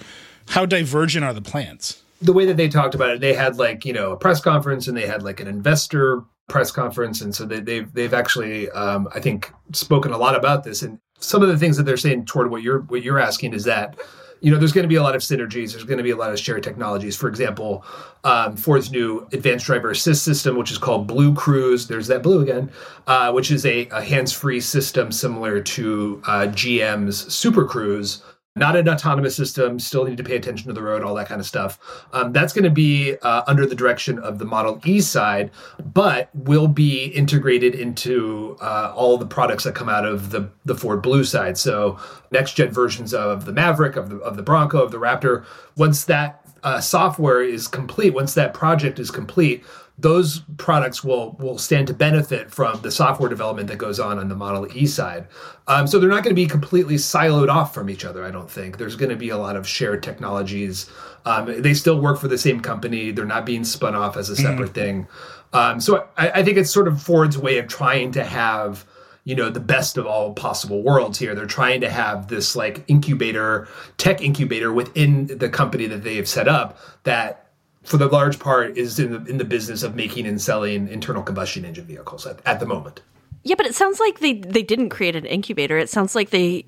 How divergent are the plans? The way that they talked about it, they had like you know a press conference and they had like an investor press conference, and so they, have they've, they've actually um, I think spoken a lot about this. And some of the things that they're saying toward what you're what you're asking is that you know, there's going to be a lot of synergies. There's going to be a lot of shared technologies. For example, um, Ford's new advanced driver assist system, which is called Blue Cruise. There's that blue again, uh, which is a, a hands-free system similar to uh, GM's Super Cruise. Not an autonomous system, still need to pay attention to the road, all that kind of stuff. Um, that's going to be uh, under the direction of the Model E side, but will be integrated into uh, all the products that come out of the, the Ford Blue side. So next gen versions of the Maverick, of the, of the Bronco, of the Raptor. Once that uh, software is complete, once that project is complete, those products will will stand to benefit from the software development that goes on on the Model E side. Um, so they're not going to be completely siloed off from each other. I don't think there's going to be a lot of shared technologies. Um, they still work for the same company. They're not being spun off as a separate thing. Um, so I, I think it's sort of Ford's way of trying to have you know the best of all possible worlds here they're trying to have this like incubator tech incubator within the company that they have set up that for the large part is in the in the business of making and selling internal combustion engine vehicles at, at the moment Yeah, but it sounds like they they didn't create an incubator. It sounds like they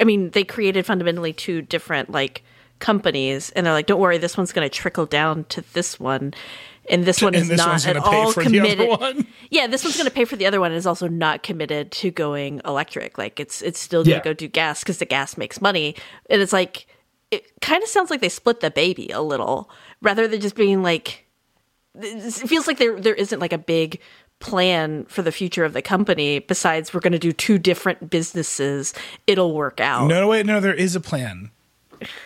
I mean, they created fundamentally two different like companies and they're like, "Don't worry, this one's going to trickle down to this one." And this one And is this not one's at pay all for the other committed. one? Yeah, this one's going to pay for the other one and is also not committed to going electric. Like it's it's still going to Yeah. go do gas cuz the gas makes money. And it's like it kind of sounds like they split the baby a little rather than just being like it feels like there there isn't like a big plan for the future of the company besides we're going to do two different businesses it'll work out No, wait, no, there is a plan.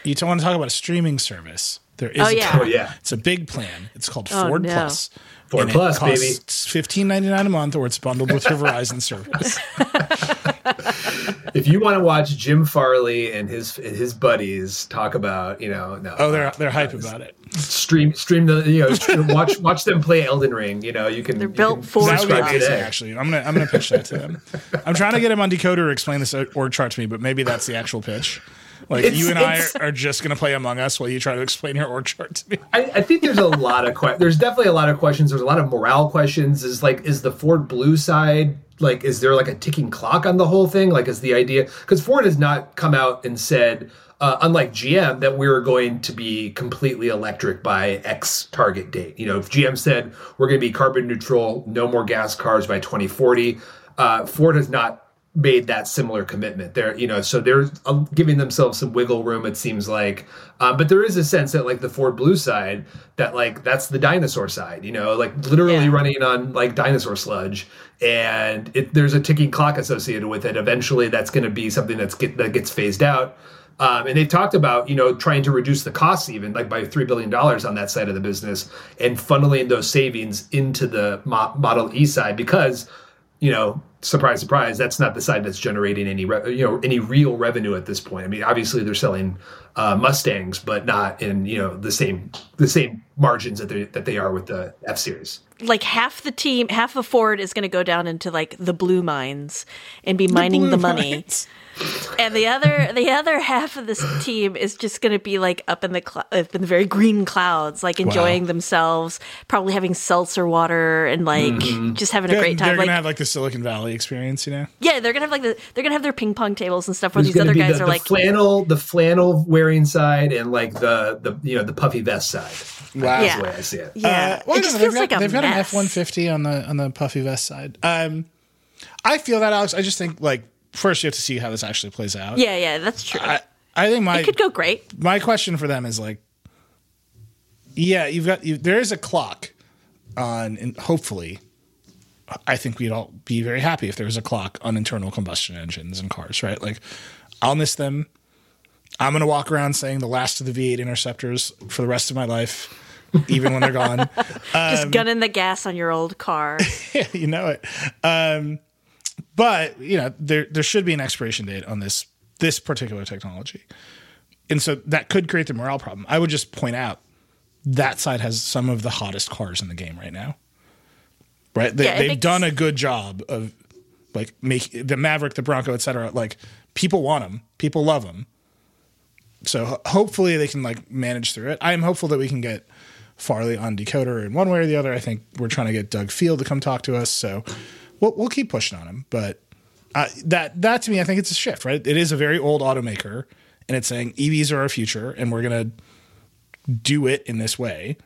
You don't want to talk about a streaming service? There is. Oh, a yeah. Oh, plan. Oh, yeah. It's a big plan. It's called Oh, Ford no. Plus. Ford and Plus, it baby. costs Fifteen ninety nine a month, or it's bundled with your Verizon service. if you want to watch jim farley and his his buddies talk about you know no Oh, they're they're hype uh, about it. stream stream the you know stream, watch watch them play elden ring you know you can They're you built can for That would be subscribe amazing. today. Actually, I'm gonna I'm gonna pitch that to them. I'm trying to get him on Decoder to explain this org chart to me, but maybe that's the actual pitch. Like It's- you and I are, are just gonna play Among Us while you try to explain your org chart to me. I, I think there's a lot of que- there's definitely a lot of questions. There's a lot of morale questions. Is like is the Ford Blue side like is there like a ticking clock on the whole thing? Like is the idea because Ford has not come out and said uh, unlike GM that we're going to be completely electric by X target date. You know, if GM said we're going to be carbon neutral, no more gas cars by 2040, uh, Ford has not made that similar commitment. There you know so they're um, giving themselves some wiggle room it seems like. Um, but there is a sense that like the ford blue side that like that's the dinosaur side you know like literally Yeah. running on like dinosaur sludge. And it, there's a ticking clock associated with it. Eventually that's going to be something that's get, that gets phased out. Um, and they've talked about you know trying to reduce the costs even like by three billion dollars on that side of the business and funneling those savings into the Mo- Model E side because you know, surprise, surprise, that's not the side that's generating any, re- you know, any real revenue at this point. I mean, obviously they're selling uh, Mustangs, but not in you know the same the same margins that they that they are with the F series. like half the team half of ford is going to go down into like the blue mines and be mining the, blue money mines. And the other the other half of this team is just going to be like up in the cl- up in the very green clouds like enjoying themselves probably having seltzer water and like just having a They're, great they're time gonna like have like the Silicon Valley experience, you know. yeah they're gonna have like the they're gonna have their ping pong tables and stuff where There's these other be guys the, are the like flannel, the flannel wearing side, and like the the you know the puffy vest side. Wow. That's Yeah. the way I see it. yeah Uh, well, it just they've feels got, like a they've got an. F one fifty on the on the puffy vest side. Um, I feel that Alex. I just think like first you have to see how this actually plays out. yeah yeah that's true I, I think my it could go great my question for them is like, yeah, you've got you, there is a clock on, and hopefully, I think we'd all be very happy if there was a clock on internal combustion engines and cars, right? Like, I'll miss them. I'm gonna walk around saying the last of the V8 interceptors for the rest of my life, even when they're gone. Um, just gunning the gas on your old car you know it. Um, but you know, there there should be an expiration date on this this particular technology, and so that could create the morale problem. I would just point out that side has some of the hottest cars in the game right now. Right, they, yeah, they've makes- done a good job of like make the Maverick, the Bronco, etc. Like people want them, people love them. So hopefully they can like manage through it. I am hopeful that we can get Farley on decoder in one way or the other. I think we're trying to get Doug Field to come talk to us, so we'll we'll keep pushing on him. But uh, that that to me, I think it's a shift. Right, it is a very old automaker, and it's saying EVs are our future, and we're gonna do it in this way.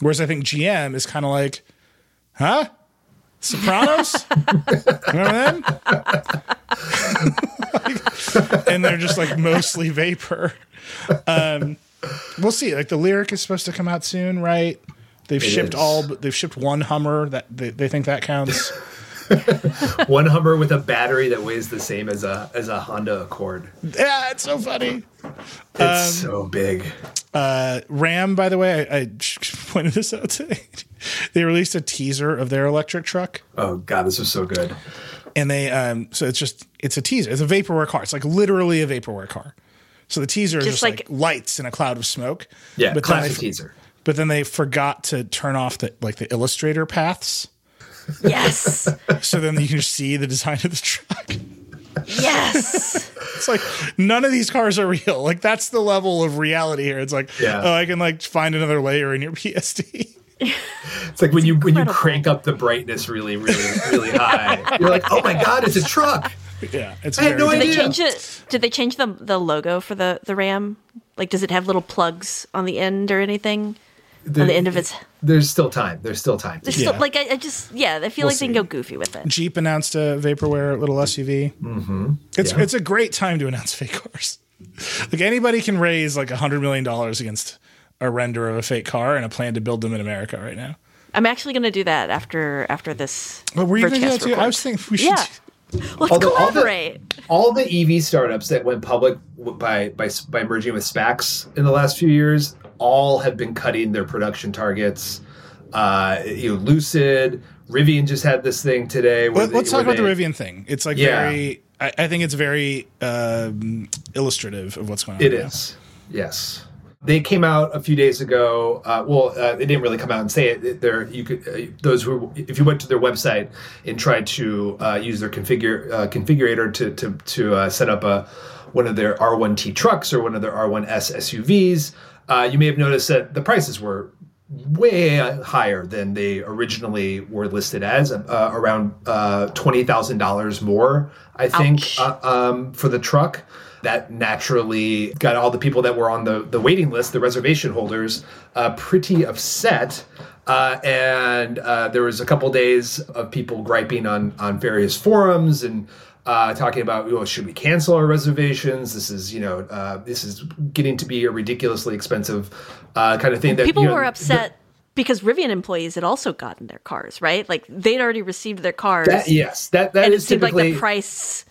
Whereas I think GM is kind of like, huh? Sopranos. Remember them? and they're just like mostly vapor. Um, we'll see. Like the Lyriq is supposed to come out soon, right? They've It shipped is. all. They've shipped one Hummer that they, they think that counts. One Hummer with a battery that weighs the same as a as a Honda Accord. yeah, it's so funny. It's Um, so big. Ram, by the way, I, I pointed this out today. they released a teaser of their electric truck. Oh god, this was so good. and they um so it's just it's a teaser it's a vaporware car it's like literally a vaporware car so the teaser is Just just like, like- lights in a cloud of smoke Yeah, but classic they, teaser. but then they forgot to turn off the like the illustrator paths Yes. so then you can just see the design of the truck yes. it's like none of these cars are real like that's the level of reality here it's like Yeah. oh i can like find another layer in your psd It's like when you when you crank up the brightness really really really high. You're like, oh my god, it's a truck. yeah it's I had no Did they idea. change it? Did they change the the logo for the the Ram? Like, does it have little plugs on the end or anything? On the end of its. There's still time. There's still time. There's Yeah. still like I, I just yeah I feel We'll like they can go goofy with it. jeep announced a vaporware little suv mm-hmm. it's Yeah. it's a great time to announce fake cars like anybody can raise like a hundred million dollars against a render of a fake car and a plan to build them in america right now I'm actually going to do that after after this. but were you gonna do that too i was thinking we should Yeah. Let's Although all the- collaborate. all the EV startups that went public by by by merging with SPACs in the last few years, all have been cutting their production targets. Uh, you know, Lucid, Rivian just had this thing today. where Let, they- us talk about the rivian thing it's like Yeah. very I, I think it's very um, illustrative of what's going on It right now. yes. They came out a few days ago. Uh, well, uh, they didn't really come out and say it. There, you could uh, those who, if you went to their website and tried to uh, use their configure uh, configurator to to to uh, set up a one of their R1T trucks or one of their R1S SUVs, uh, you may have noticed that the prices were way higher than they originally were listed as, uh, around uh, twenty thousand dollars more, I think, uh, um, for the truck. That naturally got all the people that were on the, the waiting list, the reservation holders, uh, pretty upset. Uh, and uh, there was a couple days of people griping on on various forums and uh, talking about, well, should we cancel our reservations? This is, you know, uh, this is getting to be a ridiculously expensive uh, kind of thing. That People you know, were the- upset because Rivian employees had also gotten their cars, right? Like they'd already received their cars. that, yes, that that and it is seemed like the price.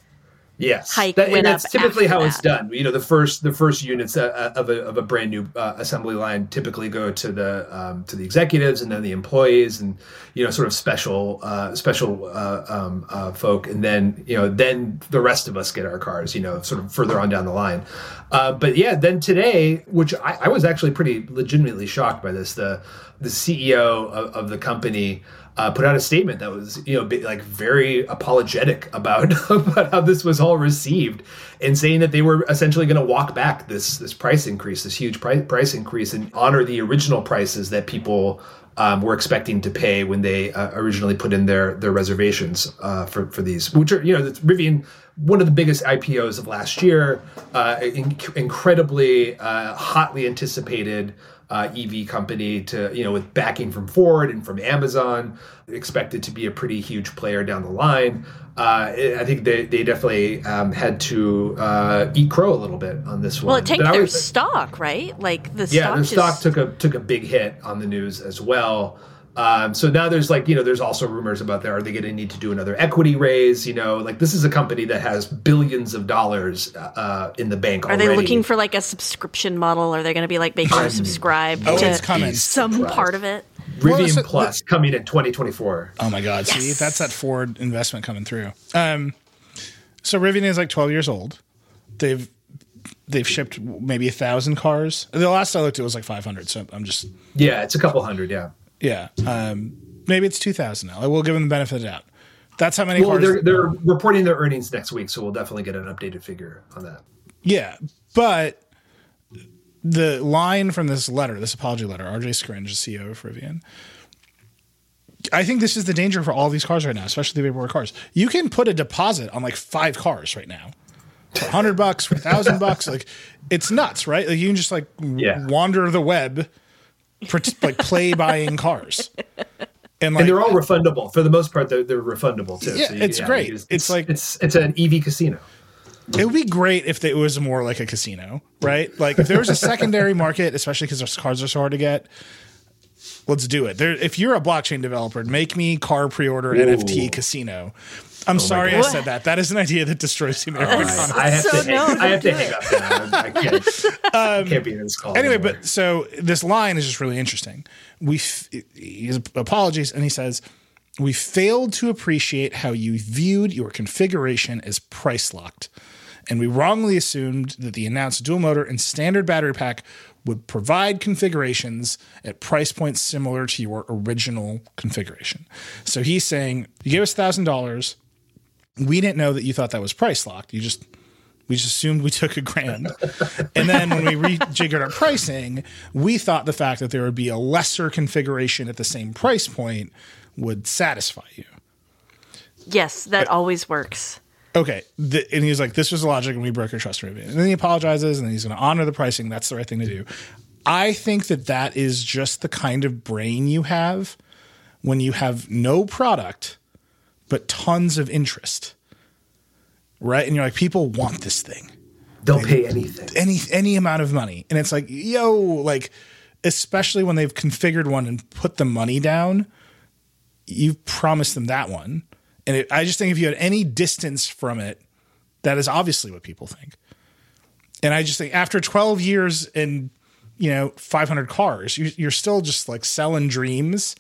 Yes, hike That- and that's typically how it's done. You know, the first the first units uh, of a of a brand new uh, assembly line typically go to the um, to the executives and then the employees and you know sort of special uh, special uh, um, uh, folk and then you know then the rest of us get our cars. You know, sort of further on down the line. Uh, but yeah, then today, which I, I was actually pretty legitimately shocked by this. The the CEO of, of the company uh, put out a statement that was, you know, like very apologetic about about how this was all received, and saying that they were essentially going to walk back this this price increase, this huge price price increase, and honor the original prices that people um, were expecting to pay when they uh, originally put in their their reservations uh, for for these, which are you know, Rivian. One of the biggest IPOs of last year, uh, in- incredibly uh, hotly anticipated uh, EV company to you know with backing from Ford and from Amazon, expected to be a pretty huge player down the line. Uh, I think they, they definitely um, had to uh, eat crow a little bit on this one. Well, it I their was- stock, right? Like the yeah, stock their just, stock took a took a big hit on the news as well. Um, so now there's like you know there's also rumors about there are they going to need to do another equity raise? You know, like this is a company that has billions of dollars uh, in the bank. Are they looking for like a subscription model? Are they going to be like making you subscribe Oh, to it's coming. some part of it? Rivian Well, so- Plus coming in 2024? Oh my God! See, that's that Ford investment coming through. Um, so Rivian is like 12 years old. They've they've shipped maybe a thousand cars. The last I looked, it was like 500. So I'm just Yeah, it's a couple hundred. Yeah. Yeah. Um, maybe it's 2,000 now. I will give them the benefit of the doubt. That's how many Well, cars. they're they're reporting their earnings next week, so we'll definitely get an updated figure on that. Yeah, but the line from this letter, this apology letter, RJ Scaringe, the CEO of Rivian. I think this is the danger for all these cars right now, especially the vaporware cars. You can put a deposit on like five cars right now for hundred bucks, for thousand bucks. Like it's nuts, right? Like you can just like Yeah. wander the web, like play buying cars. And, like, and they're all refundable for the most part. They're, they're refundable too. Yeah, it's great. It's like- it's it's an EV casino. It would be great if it was more like a casino, right? Like if there was a secondary market, especially because those cars are so hard to get. Let's do it. There, if you're a blockchain developer, make me car pre-order NFT casino. I'm oh sorry I said that. That is an idea that destroys the American economy. I have So to. no, hang, I have to hang up. Now. I can't. I um, can't be in this call. anyway, anymore. but so this line is just really interesting. We f- his apologies, and he says we failed to appreciate how you viewed your configuration as price locked, and we wrongly assumed that the announced dual motor and standard battery pack would provide configurations at price points similar to your original configuration. So he's saying you gave us thousand dollars. We didn't know that you thought that was price locked. You just we just assumed we took a grand. and then when we rejiggered our pricing, we thought the fact that there would be a lesser configuration at the same price point would satisfy you. Yes, that always works. Okay. The, and he was like, this was the logic, and we broke your trust review. And then he apologizes, and he's going to honor the pricing. That's the right thing to do. I think that that is just the kind of brain you have when you have no product, but tons of interest. Right? And you're like, people want this thing. they'll pay anything. any any amount of money and it's like yo like especially when they've configured one and put the money down you've promised them that one and it, i just think if you had any distance from it that is obviously what people think and i just think after 12 years and you know 500 cars you, you're still just like selling dreams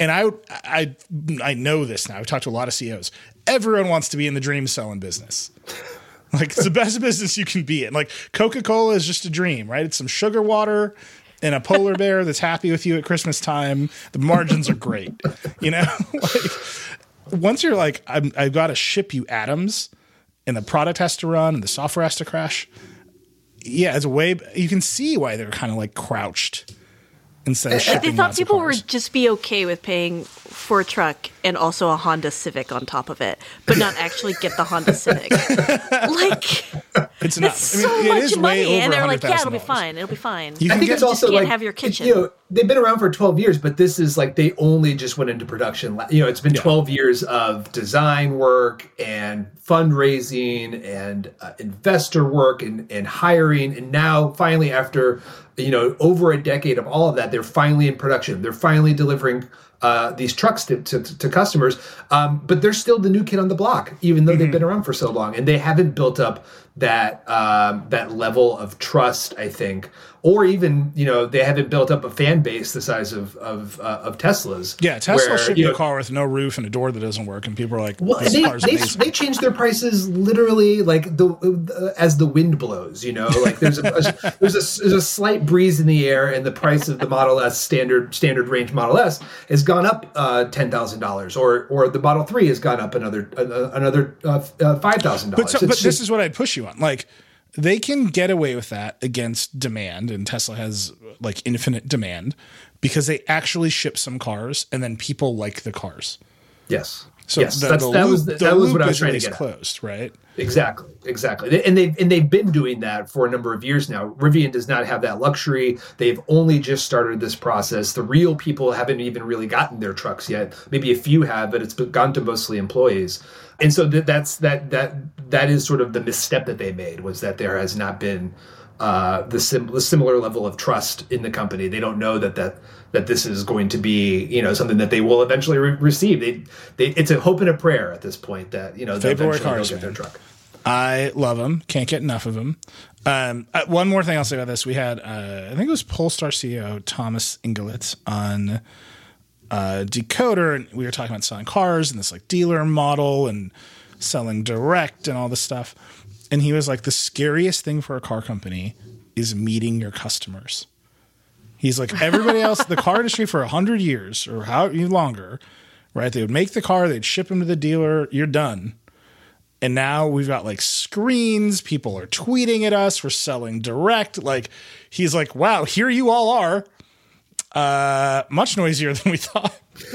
and I, I i know this now i've talked to a lot of ceos everyone wants to be in the dream selling business like it's the best business you can be in. Like Coca Cola is just a dream, right? It's some sugar water and a polar bear that's happy with you at Christmas time. The margins are great, you know. like once you're like, I'm, I've got to ship you atoms, and the product has to run and the software has to crash. Yeah, it's a way. You can see why they're kind of like crouched instead of uh, uh, shipping. They thought people cars. would just be okay with paying for a truck and also a Honda Civic on top of it, but not actually get the Honda Civic. like It's not. that's I mean, so it much is money, way over and they're like, "Yeah, it'll be fine. It'll be fine." You I think get it's also can't like have your kitchen. You know, they've been around for 12 years, but this is like they only just went into production. You know, it's been 12 years of design work and fundraising and uh, investor work and, and hiring, and now finally, after you know over a decade of all of that, they're finally in production. They're finally delivering. Uh, these trucks to, to, to customers, um, but they're still the new kid on the block, even though they've been around for so long, and they haven't built up that um, that level of trust. I think, or even you know they haven't built up a fan base the size of of, uh, of Tesla's. Yeah, Tesla where, you you know, a car with no roof and a door that doesn't work, and people are like, well, "This they, they, they change their prices literally like the uh, as the wind blows. You know, like there's a, a there's a there's a slight breeze in the air, and the price of the Model S standard standard range Model S has gone up uh, ten thousand dollars, or or the Model Three has gone up another uh, another uh, uh, five thousand But, dollars. so, but this is what I'd push you on. Like, they can get away with that against demand, and Tesla has like infinite demand because they actually ship some cars, and then people like the cars. yes. So yes, the, that's, the that loop, was the, the that was what I was is trying to get. At. closed, right? Exactly, exactly. And they've and they've been doing that for a number of years now. Rivian does not have that luxury. They've only just started this process. The real people haven't even really gotten their trucks yet. Maybe a few have, but it's gone to mostly employees. And so that, that's that that that is sort of the misstep that they made was that there has not been uh, the, sim- the similar level of trust in the company. They don't know that that that this is going to be you know something that they will eventually re- receive. They, they it's a hope and a prayer at this point that you know they'll February eventually cars, get their truck. I love them. Can't get enough of them. Um, uh, one more thing I'll say about this: we had, uh, I think it was Polestar CEO Thomas Ingenlath on uh, Decoder, and we were talking about selling cars and this like dealer model and selling direct and all this stuff. And he was like, the scariest thing for a car company is meeting your customers. He's like everybody else, the car industry for hundred years or how longer, right? They would make the car, they'd ship them to the dealer. You're done. And now we've got like screens. People are tweeting at us. We're selling direct. Like he's like, wow, here you all are. Uh, much noisier than we thought.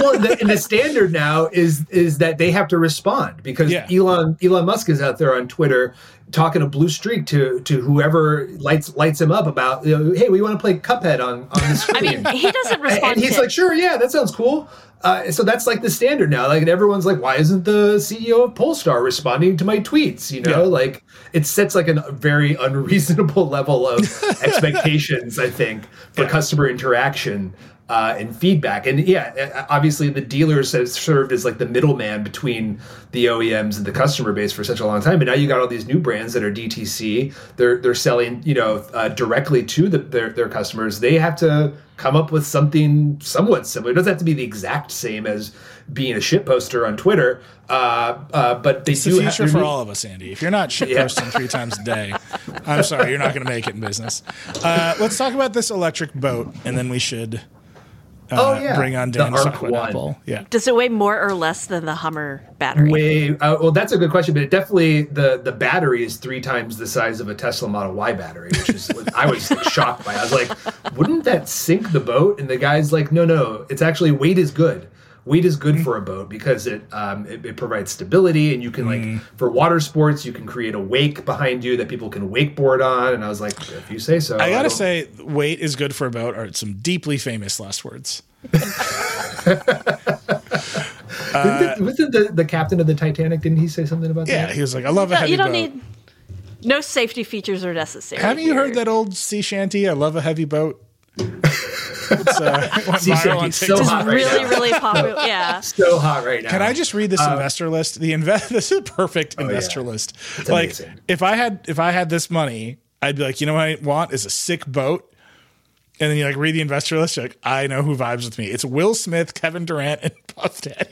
well, the, and the standard now is is that they have to respond because Yeah. Elon Elon Musk is out there on Twitter talking a blue streak to to whoever lights lights him up about you know, hey we want to play Cuphead on on the screen. I screen. mean, he doesn't respond. and he's to, like, sure, yeah, that sounds cool. Uh, so that's like the standard now. Like, and everyone's like, why isn't the CEO of Polestar responding to my tweets? You know, Yeah. like it sets like a very unreasonable level of expectations. I think for Yeah. customer interaction uh, and feedback. And yeah, obviously the dealers have served as like the middleman between the OEMs and the customer base for such a long time. But now you got all these new brands that are DTC. They're they're selling you know uh, directly to the, their their customers. They have to come up with something somewhat similar. It doesn't have to be the exact same as being a shit poster on Twitter. Uh, uh, but they It's the do future have for all of us, Andy. If you're not shit Yeah. posting three times a day, I'm sorry, you're not going to make it in business. Uh, let's talk about this electric boat, and then we should uh, Oh, yeah. bring on The Dan to Arc One. Apple. Yeah. does it weigh more or less than the Hummer battery? Way uh, well, that's a good question, but it definitely the the battery is three times the size of a Tesla Model Y battery, which is I was shocked by. I was like, wouldn't that sink the boat? And the guy's like, no, no, it's actually weight is good. Weight is good mm-hmm. for a boat because it um, it, it provides stability, and you can like mm-hmm. for water sports, you can create a wake behind you that people can wakeboard on. And I was like, if you say so, I gotta don't- say, weight is good for a boat are some deeply famous last words. Uh, didn't the- wasn't the, the captain of the Titanic? Didn't he say something about Yeah, that? he was like, I love a No, heavy you don't boat. need. No safety features are necessary. Haven't you heard that old sea shanty? I love a heavy boat. It's, uh, it went viral on so TikTok. hot right Really, now. really popular. Yeah. so hot right now. Can I just read this investor list? The invest this is a perfect investor yeah. list. like amazing. if I had if I had this money, I'd be like, you know what I want is a sick boat. And then you like read the investor list, you're like, I know who vibes with me. It's Will Smith, Kevin Durant, and Puff Daddy.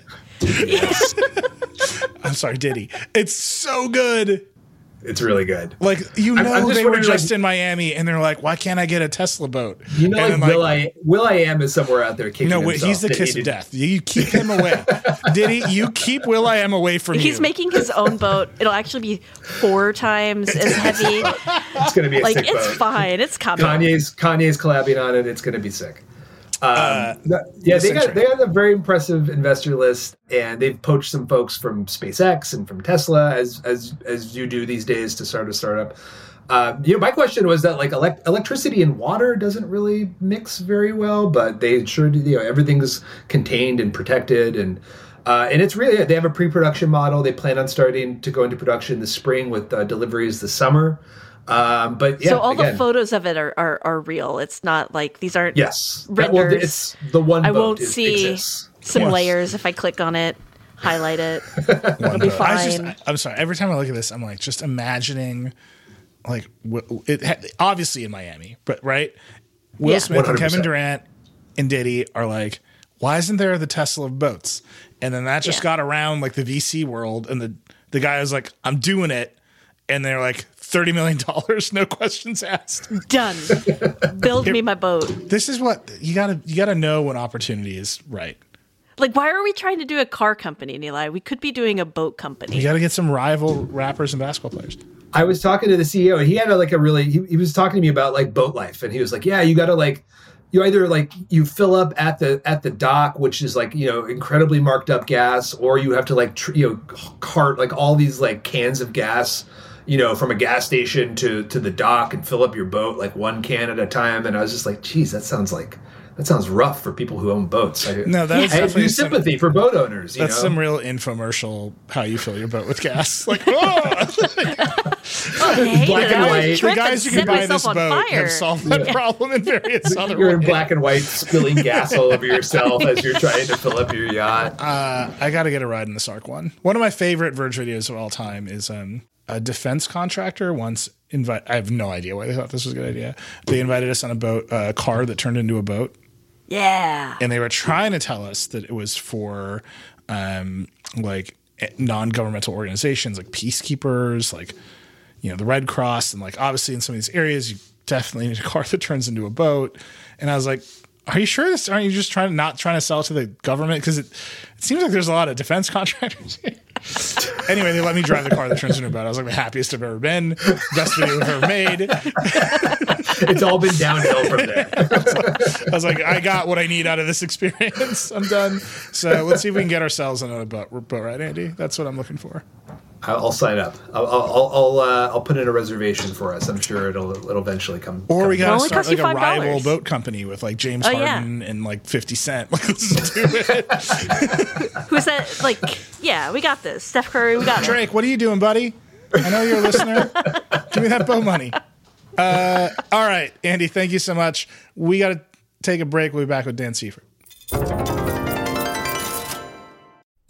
I'm sorry, Diddy. It's so good. It's really good. Like you I'm- know I'm just they were just like- in Miami and they're like, why can't I get a Tesla boat? You know, like, then, Will I Will I Am is somewhere out there kicking No, himself he's the kiss of death. You keep him away. Diddy, you keep Will I Am away from you. He's making his own boat. It'll actually be four times as heavy. It's going to be a Like sick it's boat. fine. It's coming. Kanye's Kanye's collabing on it. It's going to be sick. Um, th- yeah, they got they have a very impressive investor list, and they've poached some folks from SpaceX and from Tesla, as as as you do these days to start a startup. Uh, you know, my question was that like elect- electricity and water doesn't really mix very well, but they sure do. You know, everything's contained and protected, and uh, and it's really they have a pre-production model. They plan on starting to go into production this spring with uh, deliveries this summer. Um, but yeah, so all again, the photos of it are, are, are real. It's not like these aren't Yes. That- well, renders. it's the one I boat won't is- see exists. some Yes. layers if I click on it, highlight it. One be boat. I just, fine. I'm sorry. Every time I look at this, I'm like just imagining, like w- it ha- obviously in Miami, but right. Will Yeah. Smith and 100%. Kevin Durant and Diddy are like, why isn't there the Tesla of boats? And then that just Yeah. got around like the VC world, and the the guy was like, I'm doing it, and they're like, thirty million dollars, no questions asked. Done. Build me my boat. This is what you gotta you gotta know when opportunity is right. Like, why are we trying to do a car company, Eli? We could be doing a boat company. You gotta get some rival rappers and basketball players. I was talking to the CEO and he had a, like a really he, he was talking to me about like boat life and he was like, yeah, you got to like you either like you fill up at the at the dock, which is like you know incredibly marked up gas, or you have to like tr- you know cart like all these like cans of gas. You know, from a gas station to to the dock and fill up your boat like one can at a time. And I was just like, geez, that sounds like that sounds rough for people who own boats. I, No, that is I have definitely new some- sympathy for boat owners. You That's know? some real infomercial. How you fill your boat with gas? Like, oh, I hate Black it. and white. the guys and you can buy this on boat fire. have solved that problem in various other You're in black and white, spilling gas all over yourself as you're trying to fill up your yacht. Uh, I got to get a ride in the Arc One. One of my favorite Verge videos of all time is um, a defense contractor once invite. I have no idea why they thought this was a good idea. They invited us on a boat, a car that turned into a boat, Yeah. and they were trying to tell us that it was for um, like non-governmental organizations like peacekeepers like you know the red cross and like obviously in some of these areas you definitely need a car that turns into a boat and i was like are you sure this aren't you just trying to not trying to sell to the government because it, it seems like there's a lot of defense contractors here. anyway they let me drive the car that turns into a boat i was like the happiest i've ever been best video i've ever made it's all been downhill from there. I was like, I got what I need out of this experience. I'm done. So let's see if we can get ourselves another boat, boat ride, Andy. That's what I'm looking for. I'll, I'll sign up. I'll I'll I'll, uh, I'll put in a reservation for us. I'm sure it'll it'll eventually come. Or we gotta start like a rival boat company with like James Oh, yeah. Harden and like 50 Cent. Let's do it. Who's that? Like, yeah, we got this. Steph Curry, we got it. Drake, what are you doing, buddy? I know you're a listener. Give me that boat money. Uh, all right, Andy, thank you so much. We got to take a break. We'll be back with Dan Seifert.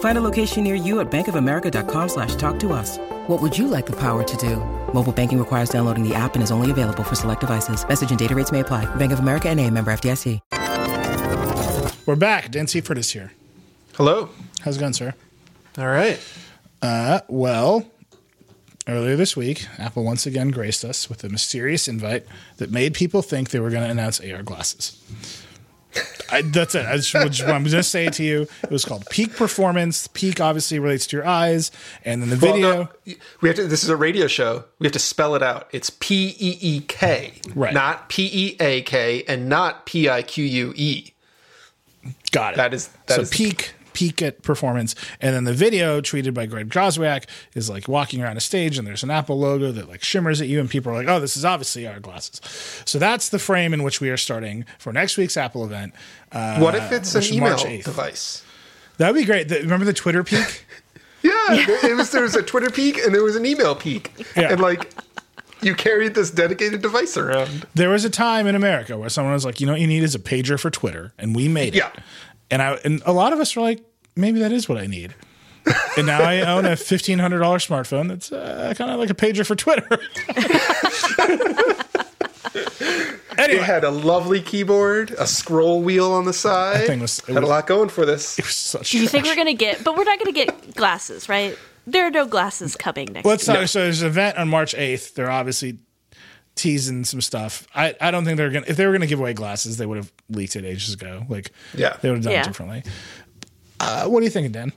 Find a location near you at bankofamerica.com slash talk to us. What would you like the power to do? Mobile banking requires downloading the app and is only available for select devices. Message and data rates may apply. Bank of America and a member FDIC. We're back. Dan Seifert is here. Hello. How's it going, sir? All right. Uh, well, earlier this week, Apple once again graced us with a mysterious invite that made people think they were going to announce AR glasses. I, that's it. I just, just, I'm going to say it to you. It was called Peek Performance. Peek obviously relates to your eyes, and then the Well, video. no, we have to. This is a radio show. We have to spell it out. It's P E E K, Right. Not P E A K, and not P I Q U E. Got it. That is- that so is the- peak peak at performance, and then the video tweeted by Greg Joswiak is like walking around a stage, and there's an Apple logo that like shimmers at you, and people are like, "Oh, this is obviously our glasses." So that's the frame in which we are starting for next week's Apple event. Uh, What if it's an email device? That'd be great. The- remember the Twitter Peek? Yeah, it was. There was a Twitter Peek and there was an email Peek, Yeah. and like you carried this dedicated device around. there was a time in America where someone was like, "You know what you need is a pager for Twitter," and we made it. Yeah. And I and a lot of us were like, "Maybe that is what I need." and now I own a fifteen hundred dollar smartphone that's uh, kind of like a pager for Twitter. It had a lovely keyboard, a scroll wheel on the side. That thing was- it had was- a lot going for this. Such Do you think we're gonna get? But we're not gonna get glasses, right? There are no glasses coming next. Let's week. talk. So there's an event on March 8th. They're obviously teasing some stuff. I, I don't think they're gonna. If they were gonna give away glasses, they would have leaked it ages ago. Like, Yeah. they would have done Yeah. it differently. Uh, what are you thinking, Dan?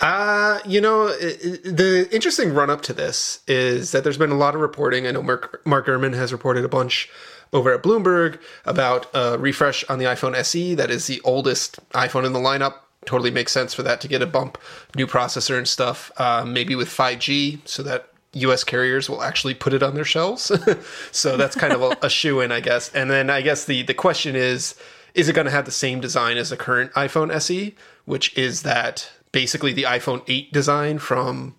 Uh, you know, i- i- the interesting run up to this is that there's been a lot of reporting. I know Mark, Mark Gurman has reported a bunch over at Bloomberg about a refresh on the iPhone SE. That is the oldest iPhone in the lineup. Totally makes sense for that to get a bump, new processor and stuff. Uh, maybe with 5G, so that U.S. carriers will actually put it on their shelves. so that's kind of a, a shoe in, I guess. And then I guess the the question is, is it going to have the same design as the current iPhone SE, which is that basically the iPhone 8 design from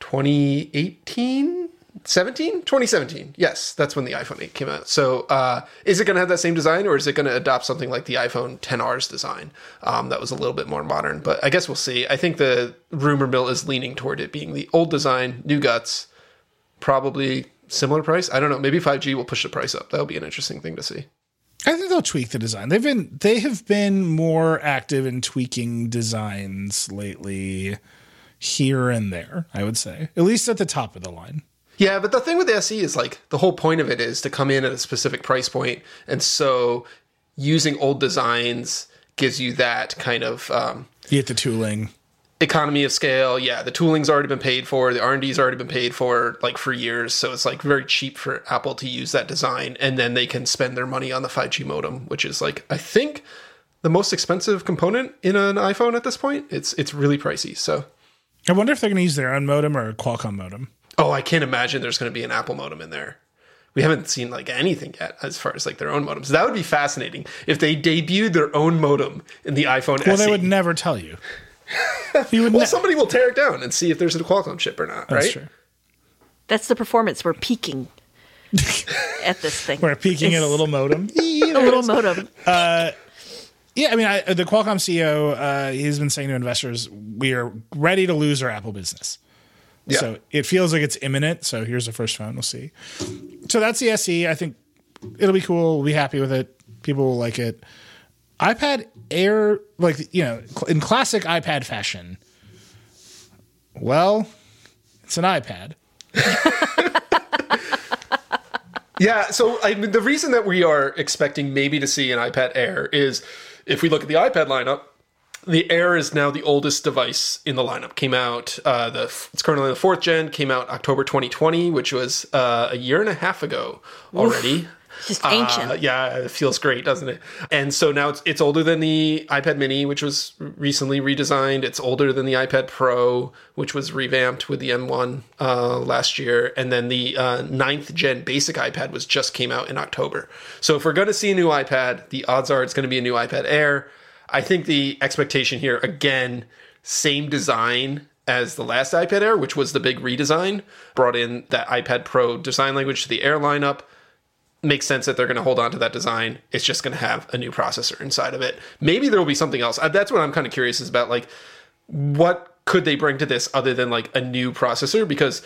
2018 17 2017 yes that's when the iphone 8 came out. So uh, is it going to have that same design or is it going to adopt something like the iphone 10r's design um, that was a little bit more modern? But i guess we'll see. I think the rumor mill is leaning toward it being the old design new guts probably similar price. I don't know. Maybe 5g will push the price up. That'll be an interesting thing to see. I think they'll tweak the design. They've been they have been more active in tweaking designs lately, here and there. I would say, at least at the top of the line. Yeah, but the thing with the SE is like the whole point of it is to come in at a specific price point, and so using old designs gives you that kind of um, You get the tooling. economy of scale. Yeah, the tooling's already been paid for, the R and D's already been paid for, like for years. So it's like very cheap for Apple to use that design, and then they can spend their money on the 5G modem, which is like I think the most expensive component in an iPhone at this point. It's it's really pricey. So. I wonder if they're going to use their own modem or a Qualcomm modem. Oh, I can't imagine there's going to be an Apple modem in there. We haven't seen like anything yet as far as like their own modems. That would be fascinating if they debuted their own modem in the iPhone Well, SE. they would never tell you. You would well, ne- somebody will tear it down and see if there's a Qualcomm chip or not, That's right? true. That's the performance. We're peaking at this thing. We're peeking at a little modem. a little modem. Yeah, I mean, I, the Qualcomm CEO, uh, he's been saying to investors, we are ready to lose our Apple business. Yeah. So it feels like it's imminent. So here's the first phone. We'll see. So that's the SE. I think it'll be cool. We'll be happy with it. People will like it. iPad Air, like, you know, in classic iPad fashion, well, It's an iPad. Yeah, so I mean, the reason that we are expecting maybe to see an iPad Air is if we look at the iPad lineup, the Air is now the oldest device in the lineup. Came out uh, the it's currently the fourth gen. Came out October 2020, which was uh, a year and a half ago already. Just ancient. Uh, yeah, it feels great, doesn't it? And so now it's it's older than the iPad Mini, which was recently redesigned. It's older than the iPad Pro, which was revamped with the M1 uh, last year, and then the uh, ninth gen basic iPad was just came out in October. So if we're going to see a new iPad, the odds are it's going to be a new iPad Air. I think the expectation here again, same design as the last iPad Air, which was the big redesign, brought in that iPad Pro design language to the Air lineup makes sense that they're going to hold on to that design. It's just going to have a new processor inside of it. Maybe there will be something else. Uh, That's what I'm kind of curious is about. Like, what could they bring to this other than like a new processor? Because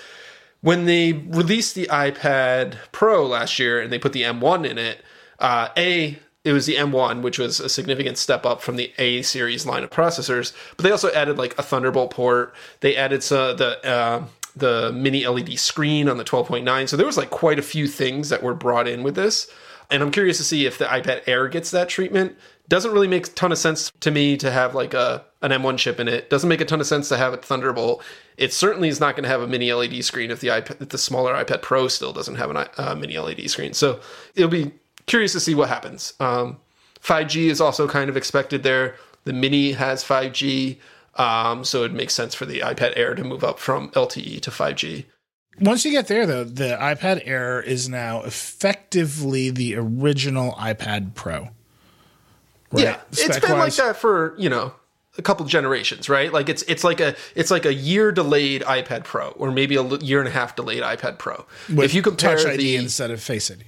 when they released the iPad Pro last year and they put the M1 in it, uh, a it was the M1, which was a significant step up from the A series line of processors. But they also added like a Thunderbolt port. They added the uh, the mini LED screen on the 12.9. So there was like quite a few things that were brought in with this. And I'm curious to see if the iPad Air gets that treatment. Doesn't really make a ton of sense to me to have like a an M1 chip in it. Doesn't make a ton of sense to have it Thunderbolt. It certainly is not going to have a mini LED screen if the iPad, if the smaller iPad Pro still doesn't have a uh, mini LED screen. So it'll be curious to see what happens. Um, 5G is also kind of expected there. The Mini has 5G, um, so it makes sense for the iPad Air to move up from LTE to 5G. Once you get there, though, the iPad Air is now effectively the original iPad Pro. Right? Yeah, it's been like that for you know a couple generations, right? Like it's it's like a it's like a year delayed iPad Pro, or maybe a year and a half delayed iPad Pro. With if you compare Touch ID the instead of Face ID.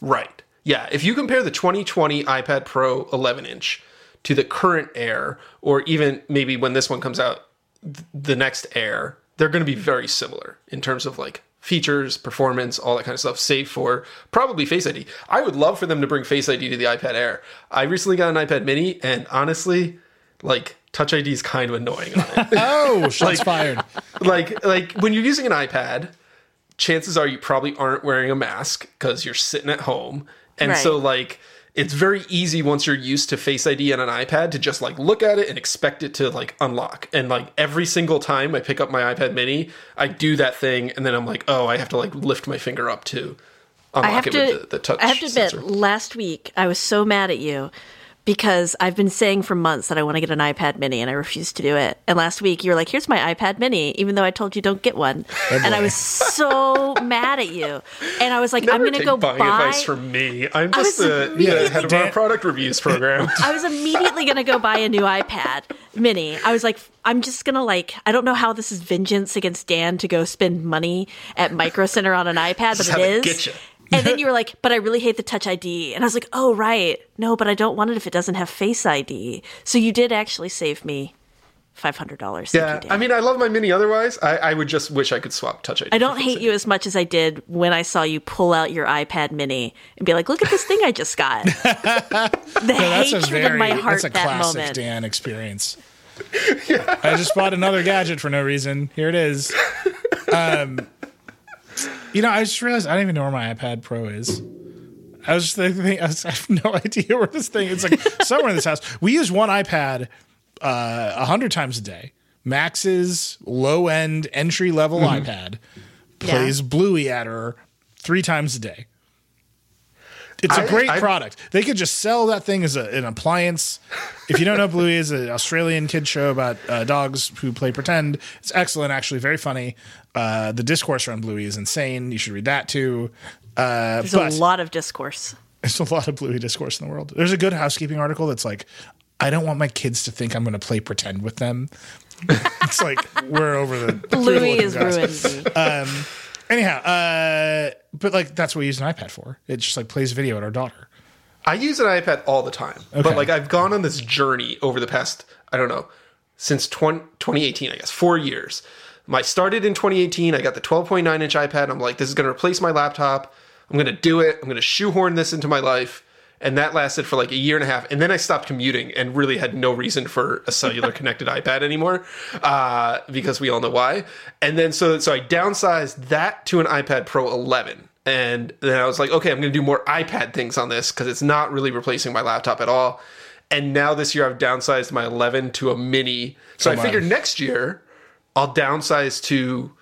Right. Yeah. If you compare the 2020 iPad Pro 11 inch to the current Air, or even maybe when this one comes out, th- the next Air, they're going to be very similar in terms of like features, performance, all that kind of stuff, save for probably Face ID. I would love for them to bring Face ID to the iPad Air. I recently got an iPad mini, and honestly, like Touch ID is kind of annoying on it. Oh, shots fired. like like when you're using an iPad, chances are you probably aren't wearing a mask because you're sitting at home, and so like it's very easy once you're used to Face ID on an iPad to just like look at it and expect it to like unlock. And like every single time I pick up my iPad Mini, I do that thing, and then I'm like, oh, I have to like lift my finger up to unlock I have it to. with the, the touch. I have to admit, last week I was so mad at you because I've been saying for months that I want to get an iPad Mini and I refuse to do it. And last week you were like, "Here's my iPad Mini," even though I told you don't get one. Oh, and I was so mad at you. And I was like, Never "I'm going to take go buying buy." advice from me. I'm just the, immediately- the head of our product reviews program. I was immediately gonna go buy a new iPad mini. I was like, I'm just gonna like, I don't know how this is vengeance against Dan to go spend money at Micro Center on an iPad, but have it it is. get ya. And then you were like, but I really hate the Touch ID, and I was like, oh right, no, but I don't want it if it doesn't have Face ID. So you did actually save me five hundred dollars. yeah, I mean, I love my Mini. Otherwise, I, I would just wish I could swap Touch ID. I don't hate ID. you as much as I did when I saw you pull out your iPad Mini and be like, "Look at this thing I just got." the That's hatred very in my heart that's a that classic moment. Dan experience. I just bought another gadget for no reason. Here it is. Um, you know, I just realized I don't even know where my iPad Pro is. I was just thinking, I, was, I have no idea where this thing. It's like somewhere in this house. We use one iPad uh, a hundred times a day. Max's low end entry level iPad plays Bluey at her three times a day. It's a I- great I- product. They could just sell that thing as a, an appliance. If you don't know, Bluey is an Australian kid show about uh, dogs who play pretend. It's excellent, actually, very funny. Uh, the discourse around Bluey is insane. You should read that too. Uh, There's but a lot of discourse. there's a lot of Bluey discourse in the world. There's a good housekeeping article that's like, I don't want my kids to think I'm going to play pretend with them. it's like we're over the Bluey is guys. ruined. me. Anyhow, uh, but like that's what we use an iPad for. It just like plays video at our daughter. I use an iPad all the time, Okay. but like I've gone on this journey over the past, I don't know, since 20, 2018, I guess, four years. My started in 2018. I got the 12.9 inch iPad. I'm like, this is going to replace my laptop. I'm going to do it. I'm going to shoehorn this into my life. And that lasted for like a year and a half. And then I stopped commuting and really had no reason for a cellular connected iPad anymore, uh, because we all know why. And then so so I downsized that to an iPad Pro 11. And then I was like, okay, I'm going to do more iPad things on this because it's not really replacing my laptop at all. And now this year I've downsized my 11 to a mini. So Come I on. figured next year I'll downsize to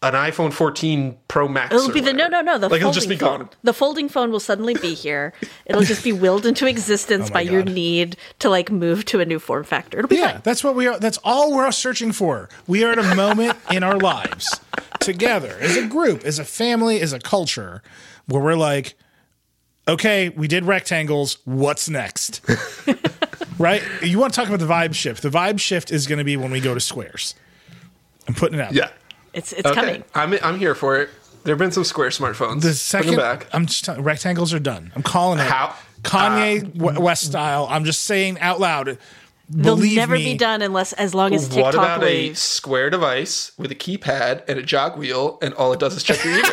an iPhone 14 Pro Max. It'll or be the no, whatever. no, no. The like it'll folding just be phone. gone. The folding phone will suddenly be here. It'll just be willed into existence Oh by my your need to like move to a new form factor. It'll be Yeah, fine. that's what we are. That's all we're searching for. We are at a moment in our lives together as a group, as a family, as a culture, where we're like, okay, we did rectangles. What's next? right? You want to talk about the vibe shift? The vibe shift is going to be when we go to squares. I'm putting it out. Yeah. It's it's Okay. coming. I'm I'm here for it. There have been some Square smartphones. The Bring second, them back. I'm just telling, rectangles are done. I'm calling it. How- Kanye uh, West style. I'm just saying out loud. They'll Believe never me, be done unless as long as what TikTok about a square device with a keypad and a jog wheel, and all it does is check your email?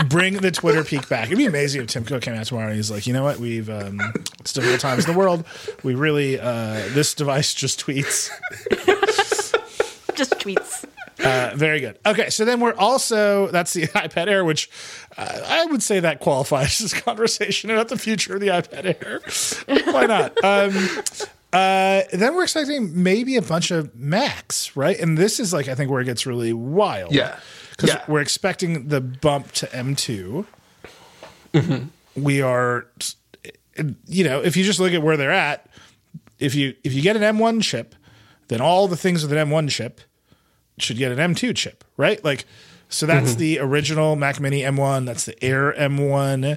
bring the Twitter Peek back. It'd be amazing if Tim Cook came out tomorrow and he's like, you know what, we've um, it's difficult times in the world. We really uh, this device just tweets. Just tweets. Uh, very good. Okay, so then we're also that's the iPad Air, which uh, I would say that qualifies as conversation about the future of the iPad Air. Why not? Um, uh, then we're expecting maybe a bunch of Macs, right? And this is like I think where it gets really wild. Yeah. because Yeah. we're expecting the bump to M2. Mm-hmm. We are, you know, if you just look at where they're at, if you if you get an M1 chip, then all the things with an M1 chip should get an M2 chip, right? Like, so that's Mm-hmm. the original Mac Mini M1. That's the Air M1.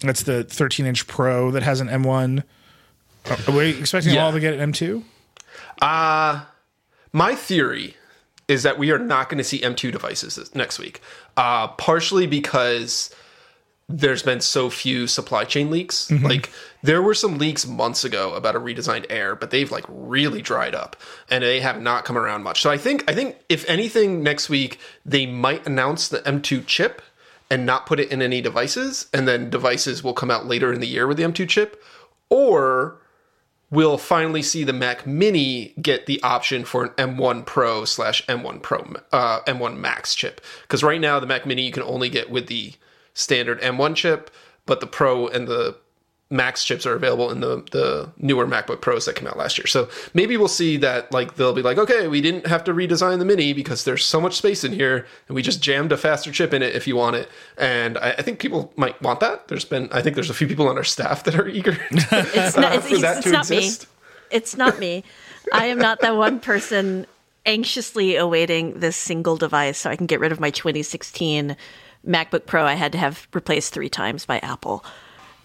That's the 13 inch Pro that has an M1. Are we expecting Yeah. all to get an M2? My theory is that we are not going to see M2 devices this, next week, uh, partially because there's been so few supply chain leaks. Like there were some leaks months ago about a redesigned Air, but they've like really dried up and they have not come around much. So I think I think if anything next week they might announce the M2 chip and not put it in any devices and then devices will come out later in the year with the M2 chip or we'll finally see the Mac Mini get the option for an M1 Pro slash M1 Pro uh, M1 Max chip. Because right now the Mac Mini you can only get with the standard M1 chip, but the Pro and the Max chips are available in the the newer MacBook Pros that came out last year. So maybe we'll see that like they'll be like, okay, we didn't have to redesign the Mini because there's so much space in here, and we just jammed a faster chip in it if you want it. And I, I think people might want that. There's been I think there's a few people on our staff that are eager It's not, it's, for that it's to not me. It's not me. I am not that one person anxiously awaiting this single device so I can get rid of my 2016 MacBook Pro I had to have replaced three times by Apple.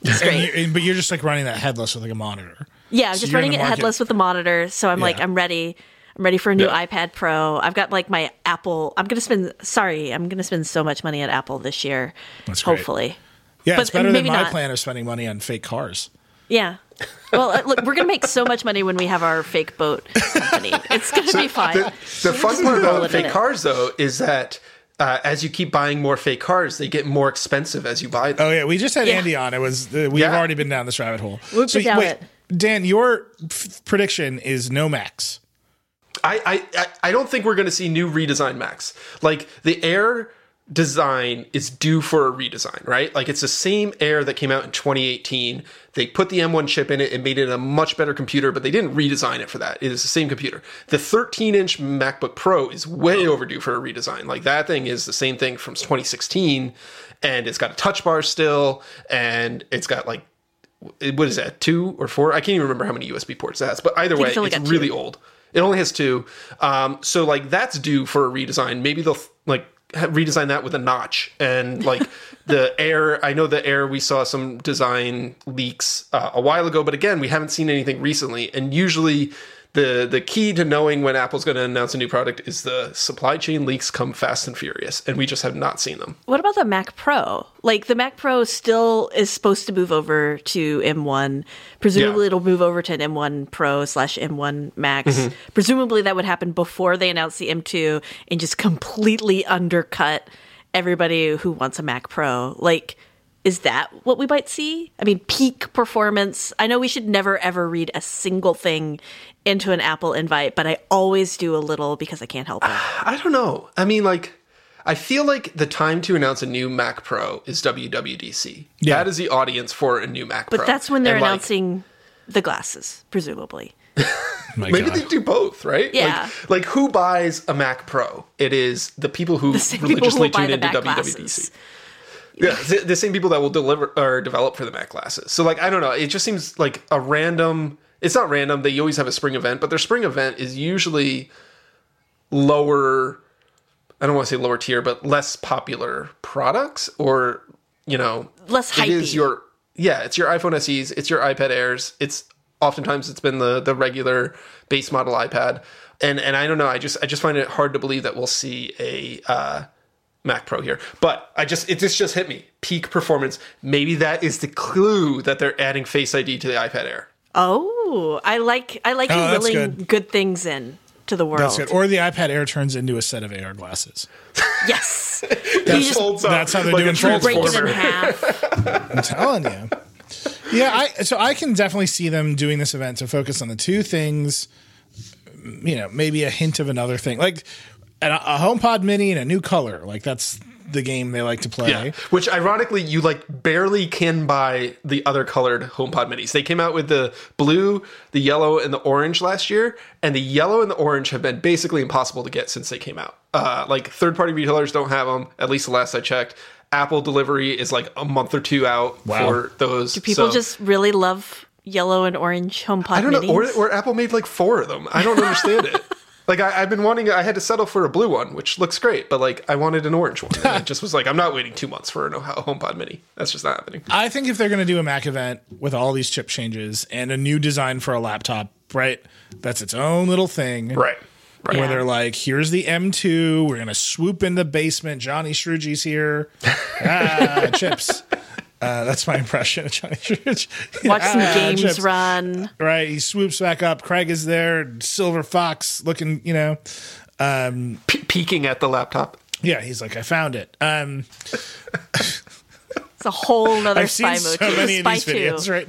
It's And great. you- but you're just like running that headless with like a monitor. Yeah, I'm So just running it headless with the monitor, so I'm like, I'm ready. I'm ready for a new Yeah. iPad Pro. I've got like my Apple. I'm gonna spend. Sorry, I'm gonna spend so much money at Apple this year. That's great. hopefully. Yeah, But it's better than maybe my not. plan of spending money on fake cars. Yeah. Well, uh, look, we're gonna make so much money when we have our fake boat company. It's gonna be fine. The, the fun part about fake cars, though, is that uh, as you keep buying more fake cars, they get more expensive as you buy them. Oh yeah, we just had Yeah. Andy on. It was uh, we've Yeah. already been down this rabbit hole. We've been down wait, it. Dan, your f- prediction is no Max. I, I, I- I don't think we're going to see new redesign Macs. Like the Air design is due for a redesign, right? Like it's the same Air that came out in 2018. They put the M1 chip in it and made it a much better computer, but they didn't redesign it for that. It is the same computer. The 13 inch MacBook Pro is way overdue for a redesign. Like that thing is the same thing from 2016, and it's got a touch bar still, and it's got like what is that two or four i can't even remember how many usb ports it has but either way it's only it's got two. really old it only has two um, so like that's due for a redesign maybe they'll like redesign that with a notch. And like the air i know the air we saw some design leaks uh, a while ago but again we haven't seen anything recently. And usually the the key to knowing when apple's going to announce a new product is the supply chain leaks come fast and furious and we just have not seen them What about the Mac Pro? Like the Mac Pro still is supposed to move over to M1. Presumably, Yeah. it'll move over to an M1 Pro slash M1 Max. Mm-hmm. Presumably, that would happen before they announce the M2 and just completely undercut everybody who wants a Mac Pro. Like, is that what we might see? I mean, peak performance. I know we should never ever read a single thing into an Apple invite, but I always do a little because I can't help it. I don't know. I mean, like, I feel like the time to announce a new Mac Pro is WWDC. Yeah. That is the audience for a new Mac Pro. But that's when they're And, like, announcing the glasses, presumably. Maybe God. they do both, right? Yeah. Like, like who buys a Mac Pro? It is the people who The same people religiously who tune into Mac WWDC. glasses. Yeah, the, the same people that will deliver or develop for the Mac glasses. So like I don't know, it just seems like a random. It's not random. They always have a spring event, but their spring event is usually lower. I don't want to say lower tier, but less popular products, or you know, Less hype. It is your yeah, it's your iPhone SEs, it's your iPad Airs. It's oftentimes it's been the the regular base model iPad, and and I don't know. I just I just find it hard to believe that we'll see a. Uh, Mac Pro here. But I just it just just hit me. Peak performance. Maybe that is the clue that they're adding Face ID to the iPad Air. Oh, I like I like Oh, you that's willing good. good. things in to the world. That's good. Or the iPad Air turns into a set of AR glasses. Yes, That you just folds that's how they're like doing a break it in transformer. half. I'm telling you. Yeah, I so I can definitely see them doing this event to focus on the two things. You know, maybe a hint of another thing, like a, a HomePod Mini and a new color. Like that's the game they like to play. Yeah, which ironically, you like barely can buy the other colored HomePod minis. They came out with the blue, the yellow, and the orange last year, and the yellow and the orange have been basically impossible to get since they came out. Uh, like third party retailers don't have them, at least the last I checked. Apple delivery is like a month or two out Wow. for those. Do people so- just really love yellow and orange HomePod I don't know, or, or Apple made like four of them. I don't understand it. Like I, I've been wanting, I had to settle for a blue one, which looks great, but like I wanted an orange one. And it just was like, I'm not waiting two months for a HomePod Mini. That's just not happening. I think if they're going to do a Mac event with all these chip changes and a new design for a laptop, right? That's its own little thing. Right. Right. Where Yeah. they're like, here's the M2. We're going to swoop in the basement. Johny Srouji's here. ah, chips. Uh, that's my impression of Johny Srouji. Watch some games chips. run. Right. He swoops back up. Craig is there. Silver Fox looking, you know. Pe- peeking at the laptop. Yeah, he's like, I found it. Um, It's a whole nother I've spy seen mode. so many of spy these two. videos right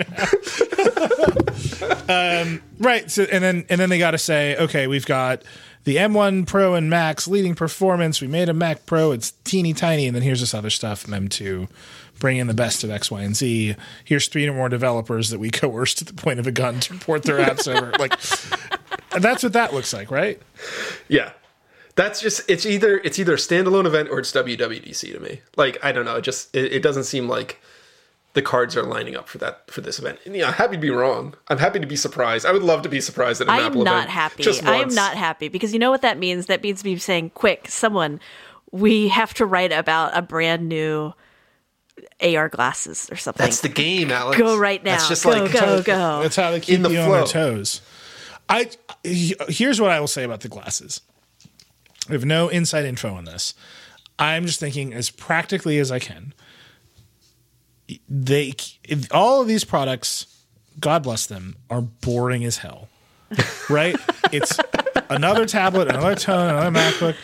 now. um, right. So and then and then they got to say, okay, we've got the M1 Pro and Max leading performance. We made a Mac Pro. It's teeny tiny, and then here's this other stuff. M2, bring in the best of X, Y, and Z. Here's three or more developers that we coerced to the point of a gun to port their apps over. Like that's what that looks like, right? Yeah. That's just it's either it's either a standalone event or it's WWDC to me. Like I don't know, it just it, it doesn't seem like the cards are lining up for that for this event. And, yeah, I'm happy to be wrong. I'm happy to be surprised. I would love to be surprised at an I am Apple not event. happy. Just I am not happy because you know what that means? That means me saying, quick, someone, we have to write about a brand new AR glasses or something. That's the game, Alex. go right now. That's just go, like go, go. That's how they keep In the you on their toes. I here's what I will say about the glasses. I have no inside info on this. I'm just thinking as practically as I can. They all of these products, God bless them, are boring as hell. Right? it's another tablet, another tone, another MacBook.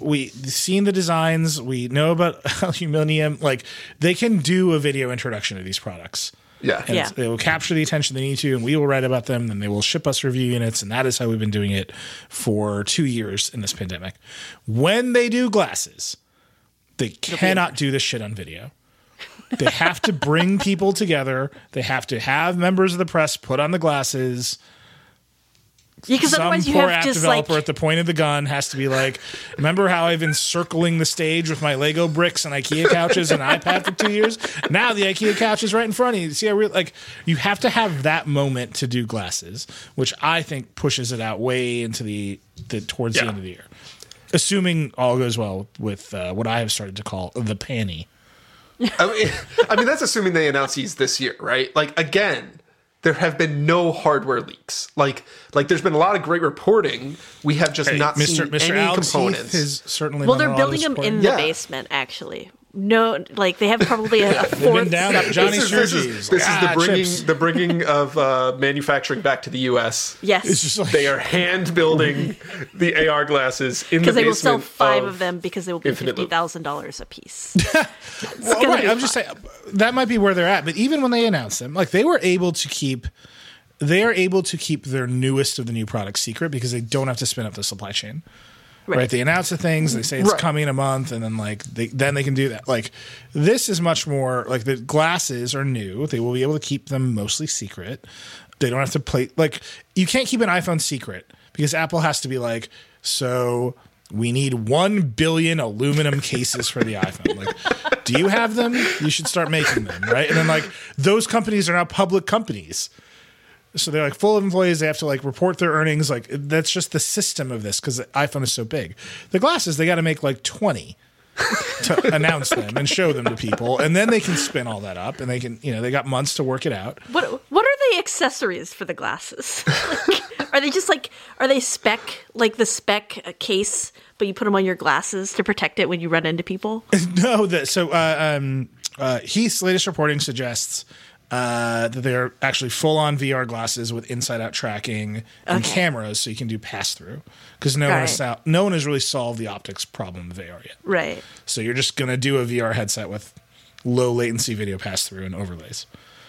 We've seen the designs. We know about aluminum. Like they can do a video introduction of these products Yeah. and Yeah. they will capture the attention they need to, and we will write about them. And they will ship us review units, and that is how we've been doing it for two years in this pandemic. When they do glasses, they cannot do this shit on video. They have to bring people together. They have to have members of the press put on the glasses. Because Some otherwise you poor have app just like developer at the point of the gun has to be like, "Remember how I've been circling the stage with my Lego bricks and IKEA couches and iPad for two years? Now the IKEA couch is right in front of you. See how real? Like you have to have that moment to do glasses, which I think pushes it out way into the, the towards the end of the year, assuming all goes well with uh, what I have started to call the panty. I mean, I mean, that's assuming they announce these this year, right? Like again, there have been no hardware leaks. Like, like there's been a lot of great reporting. We have just not Mr. seen Mr. any Alex components. Heath is certainly well, done they're a lot of building them reporting. in the Yeah. basement actually. No, like they have probably a, a They've fourth. been down at Johnny this is, this is, Sturgis. this is Ah, the bringing chips. the bringing of uh, manufacturing back to the U.S. Yes, It's just like They are hand building the AR glasses in the because they will sell basement five of, of them because they will be Infinite fifty Loop. thousand dollars a piece. Well, right, I'm just saying that might be where they're at. But even when they announced them, like they were able to keep, they are able to keep their newest of the new products secret because they don't have to spin up the supply chain. Right. They announce the things, they say it's Right. coming in a month, and then like they then they can do that. Like this is much more like the glasses are new. They will be able to keep them mostly secret. They don't have to play like you can't keep an iPhone secret because Apple has to be like so. We need one billion aluminum cases for the iPhone. Like, do you have them? You should start making them, right? And then like those companies are now public companies. So they're like full of employees. They have to like report their earnings. Like that's just the system of this because the iPhone is so big. The glasses they got to make like twenty to announce them and show them to people, and then they can spin all that up, and they can you know they got months to work it out. What what are the accessories for the glasses? Like, are they just like are they spec like the spec case, but you put them on your glasses to protect it when you run into people? no, that so uh, um, uh, Heath's latest reporting suggests uh, that they're actually full on VR glasses with inside out tracking and cameras, so you can do pass through. Because no one Got has it. sol- no one has really solved the optics problem of AR yet. Right. So you're just gonna do a VR headset with low latency video pass through and overlays.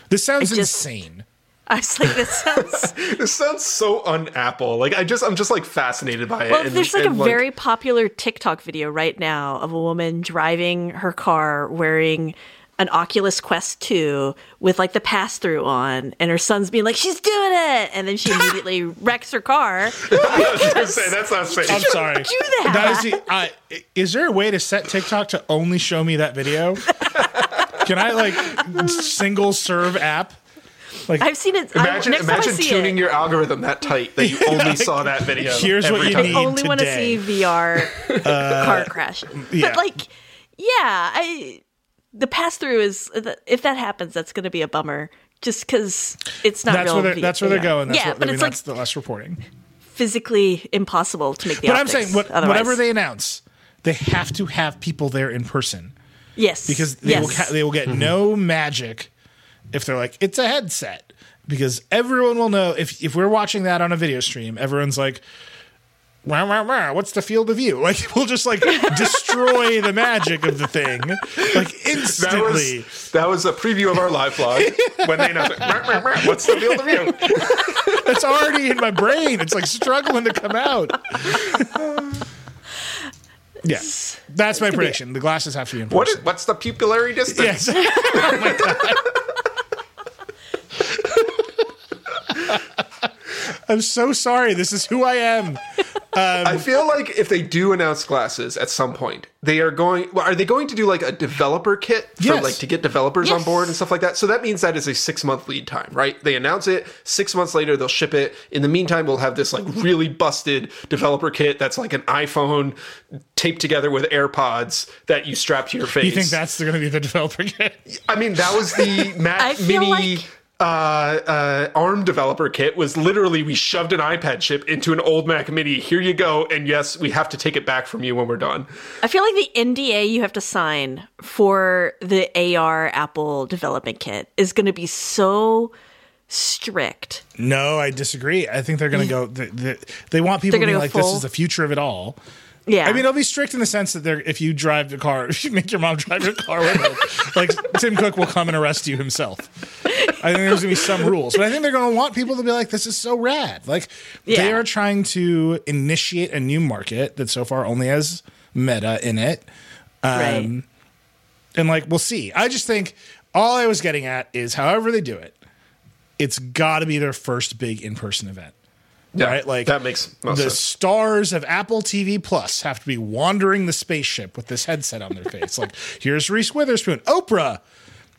This sounds just- insane. I was like, this sounds. This sounds so un-Apple. Like I just I'm just like fascinated by it. Well, and- there's like a and, very popular TikTok video right now of a woman driving her car wearing an Oculus Quest 2 with like the pass through on, and her son's being like, she's doing it. And then she immediately wrecks her car. say, that's not safe. I'm sorry. do that. That is, the, I is there a way to set TikTok to only show me that video? Can I like single serve app? Like I've seen it. Imagine next time I imagine see tuning it, your algorithm that tight that you only saw that video. Here's what you time. need. I only want to see VR uh, car crash. yeah. But like, yeah, I the pass through is if that happens, that's going to be a bummer. Just because it's not That's real. where they're, V- that's where they're VR. going. That's yeah, what, but I mean, it's like that's the less reporting. physically impossible to make the. But I'm saying, what, whatever they announce, they have to have people there in person yes, because they yes. will ca- they will get mm-hmm. no magic if they're like it's a headset because everyone will know if if we're watching that on a video stream, everyone's like. Wow, wow, wow, what's the field of view? Like we'll just like destroy the magic of the thing, like That instantly. was that was a preview of our live vlog when they announced it. "Rah, rah, rah, What's the field of view? That's already in my brain. It's like struggling to come out. yeah, that's my prediction. The glasses have to be in What is, what's the pupillary distance? Yes. oh my god. I'm so sorry. This is who I am. Um, I feel like if they do announce glasses at some point, they are going. Well, are they going to do like a developer kit for Yes. like to get developers on board and stuff like that? So that means that is a six month lead time, right? They announce it six months later, they'll ship it. In the meantime, we'll have this like really busted developer kit that's like an iPhone taped together with AirPods that you strap to your face. You think that's going to be the developer kit? I mean, that was the Mac Mini. like- uh, uh, ARM developer kit was literally we shoved an iPad chip into an old Mac Mini. Here you go, and yes, we have to take it back from you when we're done. I feel like the NDA you have to sign for the AR Apple development kit is going to be so strict. No, I disagree. I think they're going to go. They, they, they want people to be gonna go like, "This is the future of it all." Yeah, I mean, it'll be strict in the sense that they're if you drive the car, if you make your mom drive your car with it, like Tim Cook will come and arrest you himself. I think there's gonna be some rules, but I think they're gonna want people to be like, "This is so rad!" Like they are trying to initiate a new market that so far only has Meta in it, um, right. and like we'll see. I just think all I was getting at is, however they do it, it's got to be their first big in-person event. Yeah, right? Like that makes most the sense. stars of Apple TV Plus have to be wandering the spaceship with this headset on their face. like, here's Reese Witherspoon, Oprah.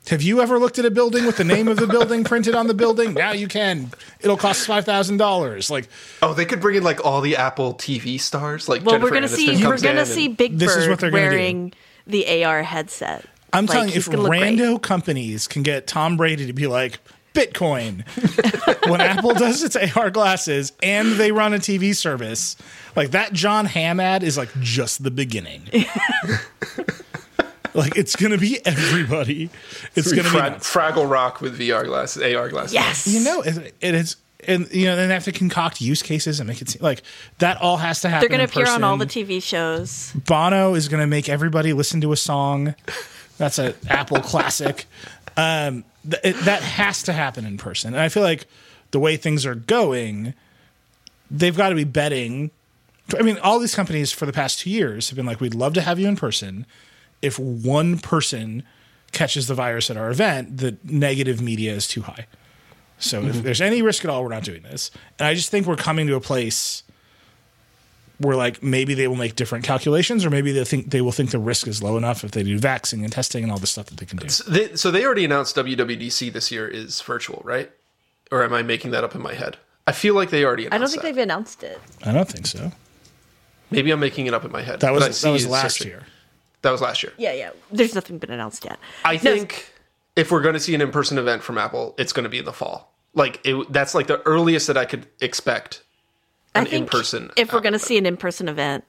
Have you ever looked at a building with the name of the building printed on the building? Now you can. It'll cost five thousand dollars. Like Oh, they could bring in like all the Apple TV stars, like Well, Jennifer we're gonna Aniston see we're gonna see and- Big This is Bird what they're gonna do. wearing the AR headset. I'm Like, telling you, if gonna great. companies can get Tom Brady to be like Bitcoin when Apple does its AR glasses and they run a TV service, like that Jon Hamm ad is like just the beginning. like it's gonna be everybody. It's gonna be nuts. Fraggle Rock with VR glasses, AR glasses. Yes. you know it, it is. And you know, then they have to concoct use cases and make it seem like that all has to happen. They're going to in appear on all the. TV shows. Bono is going to make everybody listen to a song. That's an Apple classic. Um, th- it, that has to happen in person. And I feel like the way things are going, they've got to be betting. I mean, all these companies for the past two years have been like, we'd love to have you in person. If one person catches the virus at our event, the negative media is too high. So if there's any risk at all, we're not doing this. And I just think we're coming to a place where like maybe they will make different calculations or maybe they think they will think the risk is low enough if they do vaccine and testing and all the stuff that they can do. They, so they already announced WWDC this year is virtual, right? Or am I making that up in my head? I feel like they already announced I don't think that. they've announced it. I don't think so. Maybe I'm making it up in my head. That was that was last searching. year. That was last year. Yeah, yeah. There's nothing been announced yet. I No, think if we're going to see an in-person event from Apple, it's going to be in the fall. Like it, that's like the earliest that I could expect I an think in-person. If we're going to see an in-person event,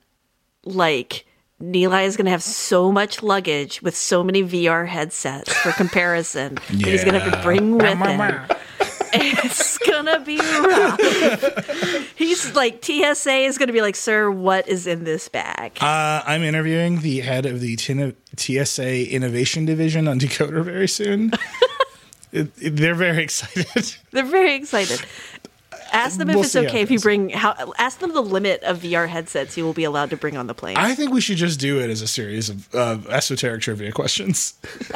like Nilay is going to have so much luggage with so many VR headsets for comparison that he's going to have to bring with him. It's gonna be rough. He's like TSA is gonna be like, sir, what is in this bag? Uh, I'm interviewing the head of the TSA Innovation Division on Decoder very soon. It- it- they're very excited. They're very excited. Ask them if We'll it's okay if you bring. How, ask them the limit of VR headsets you will be allowed to bring on the plane. I think we should just do it as a series of uh, esoteric trivia questions.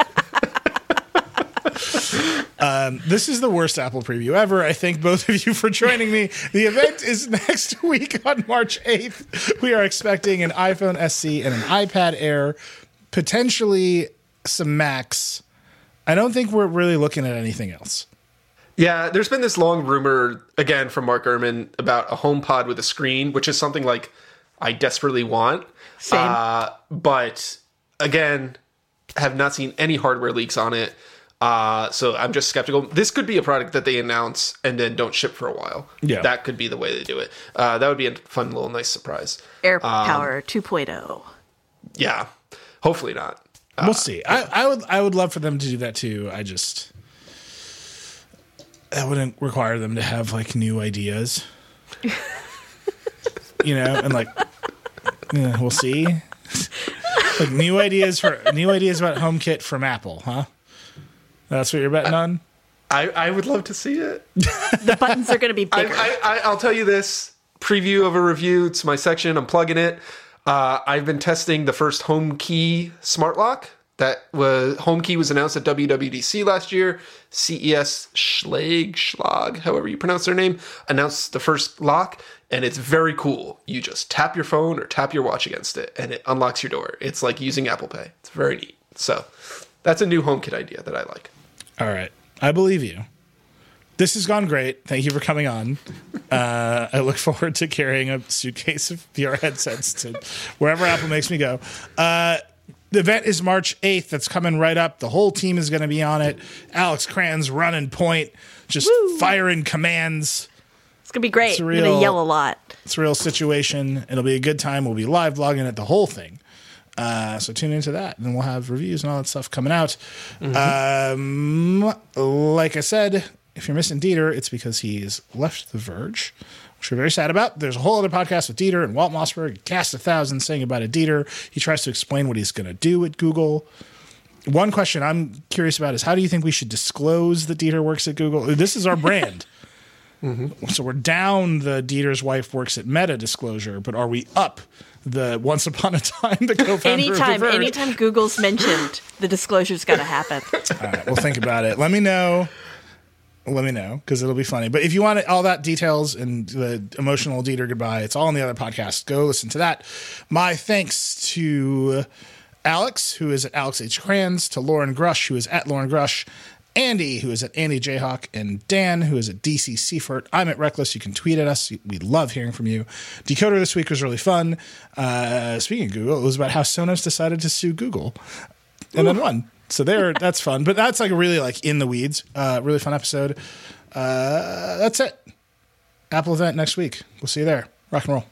um, this is the worst Apple preview ever. I thank both of you for joining me. The event is next week on March 8th. We are expecting an iPhone SE and an iPad Air, potentially some Macs. I don't think we're really looking at anything else. Yeah, there's been this long rumor again from Mark Gurman about a HomePod with a screen, which is something like I desperately want. Same. Uh, but again, have not seen any hardware leaks on it. Uh, so I'm just skeptical. This could be a product that they announce and then don't ship for a while. Yeah. that could be the way they do it. Uh, that would be a fun little nice surprise. AirPower 2.0. Yeah, hopefully not. we'll see. I, I would I would love for them to do that too. I just that wouldn't require them to have like new ideas. you know, and like yeah, we'll see. like new ideas for new ideas about HomeKit from Apple, huh? That's what you're betting on? I, I would love to see it. The buttons are going to be I, bigger. I, I, I'll tell you this preview of a review. It's my section. I'm plugging it. Uh, I've been testing the first Home Key smart lock. That was Home Key was announced at WWDC last year. CES Schlage Schlage, however you pronounce their name, announced the first lock, and it's very cool. You just tap your phone or tap your watch against it, and it unlocks your door. It's like using Apple Pay. It's very neat. So that's a new HomeKit idea that I like. All right. I believe you. This has gone great. Thank you for coming on. Uh, I look forward to carrying a suitcase of VR headsets to wherever Apple makes me go. Uh, the event is March 8th. That's coming right up. The whole team is going to be on it. Alex Cranz running point, just firing commands. it's going to be great. It's I'm real- going to yell a lot. It's a real situation. It'll be a good time. We'll be live blogging at the whole thing. Uh, so tune into that, and we'll have reviews and all that stuff coming out. Um, like I said, if you're missing Dieter, it's because he's left The Verge, which we're very sad about. There's a whole other podcast with Dieter and Walt Mossberg, Cast a Thousand, saying about a Dieter. He tries to explain what he's going to do at Google. One question I'm curious about is how do you think we should disclose that Dieter works at Google? This is our brand. Mm-hmm. So we're down the Dieter's wife works at Meta disclosure, but are we up the once upon a time the co-founder Anytime, of The Verge? anytime Google's mentioned, the disclosure's got to happen. All right, we'll think about it. Let me know. Let me know because it'll be funny. But if you want all that details and the emotional Dieter goodbye, it's all in the other podcast. Go listen to that. My thanks to Alex, who is at Alex H. Cranz, to Loren Grush, who is at Loren Grush, Andy, who is at Andy Jayhawk, and Dan, who is at DC Seifert. I'm at Reckless. You can tweet at us. We love hearing from you. Decoder this week was really fun. Uh, speaking of Google, it was about how Sonos decided to sue Google and then won. So there, that's fun. But that's like really like in the weeds, uh, really fun episode. Uh, that's it. Apple event next week. We'll see you there. Rock and roll.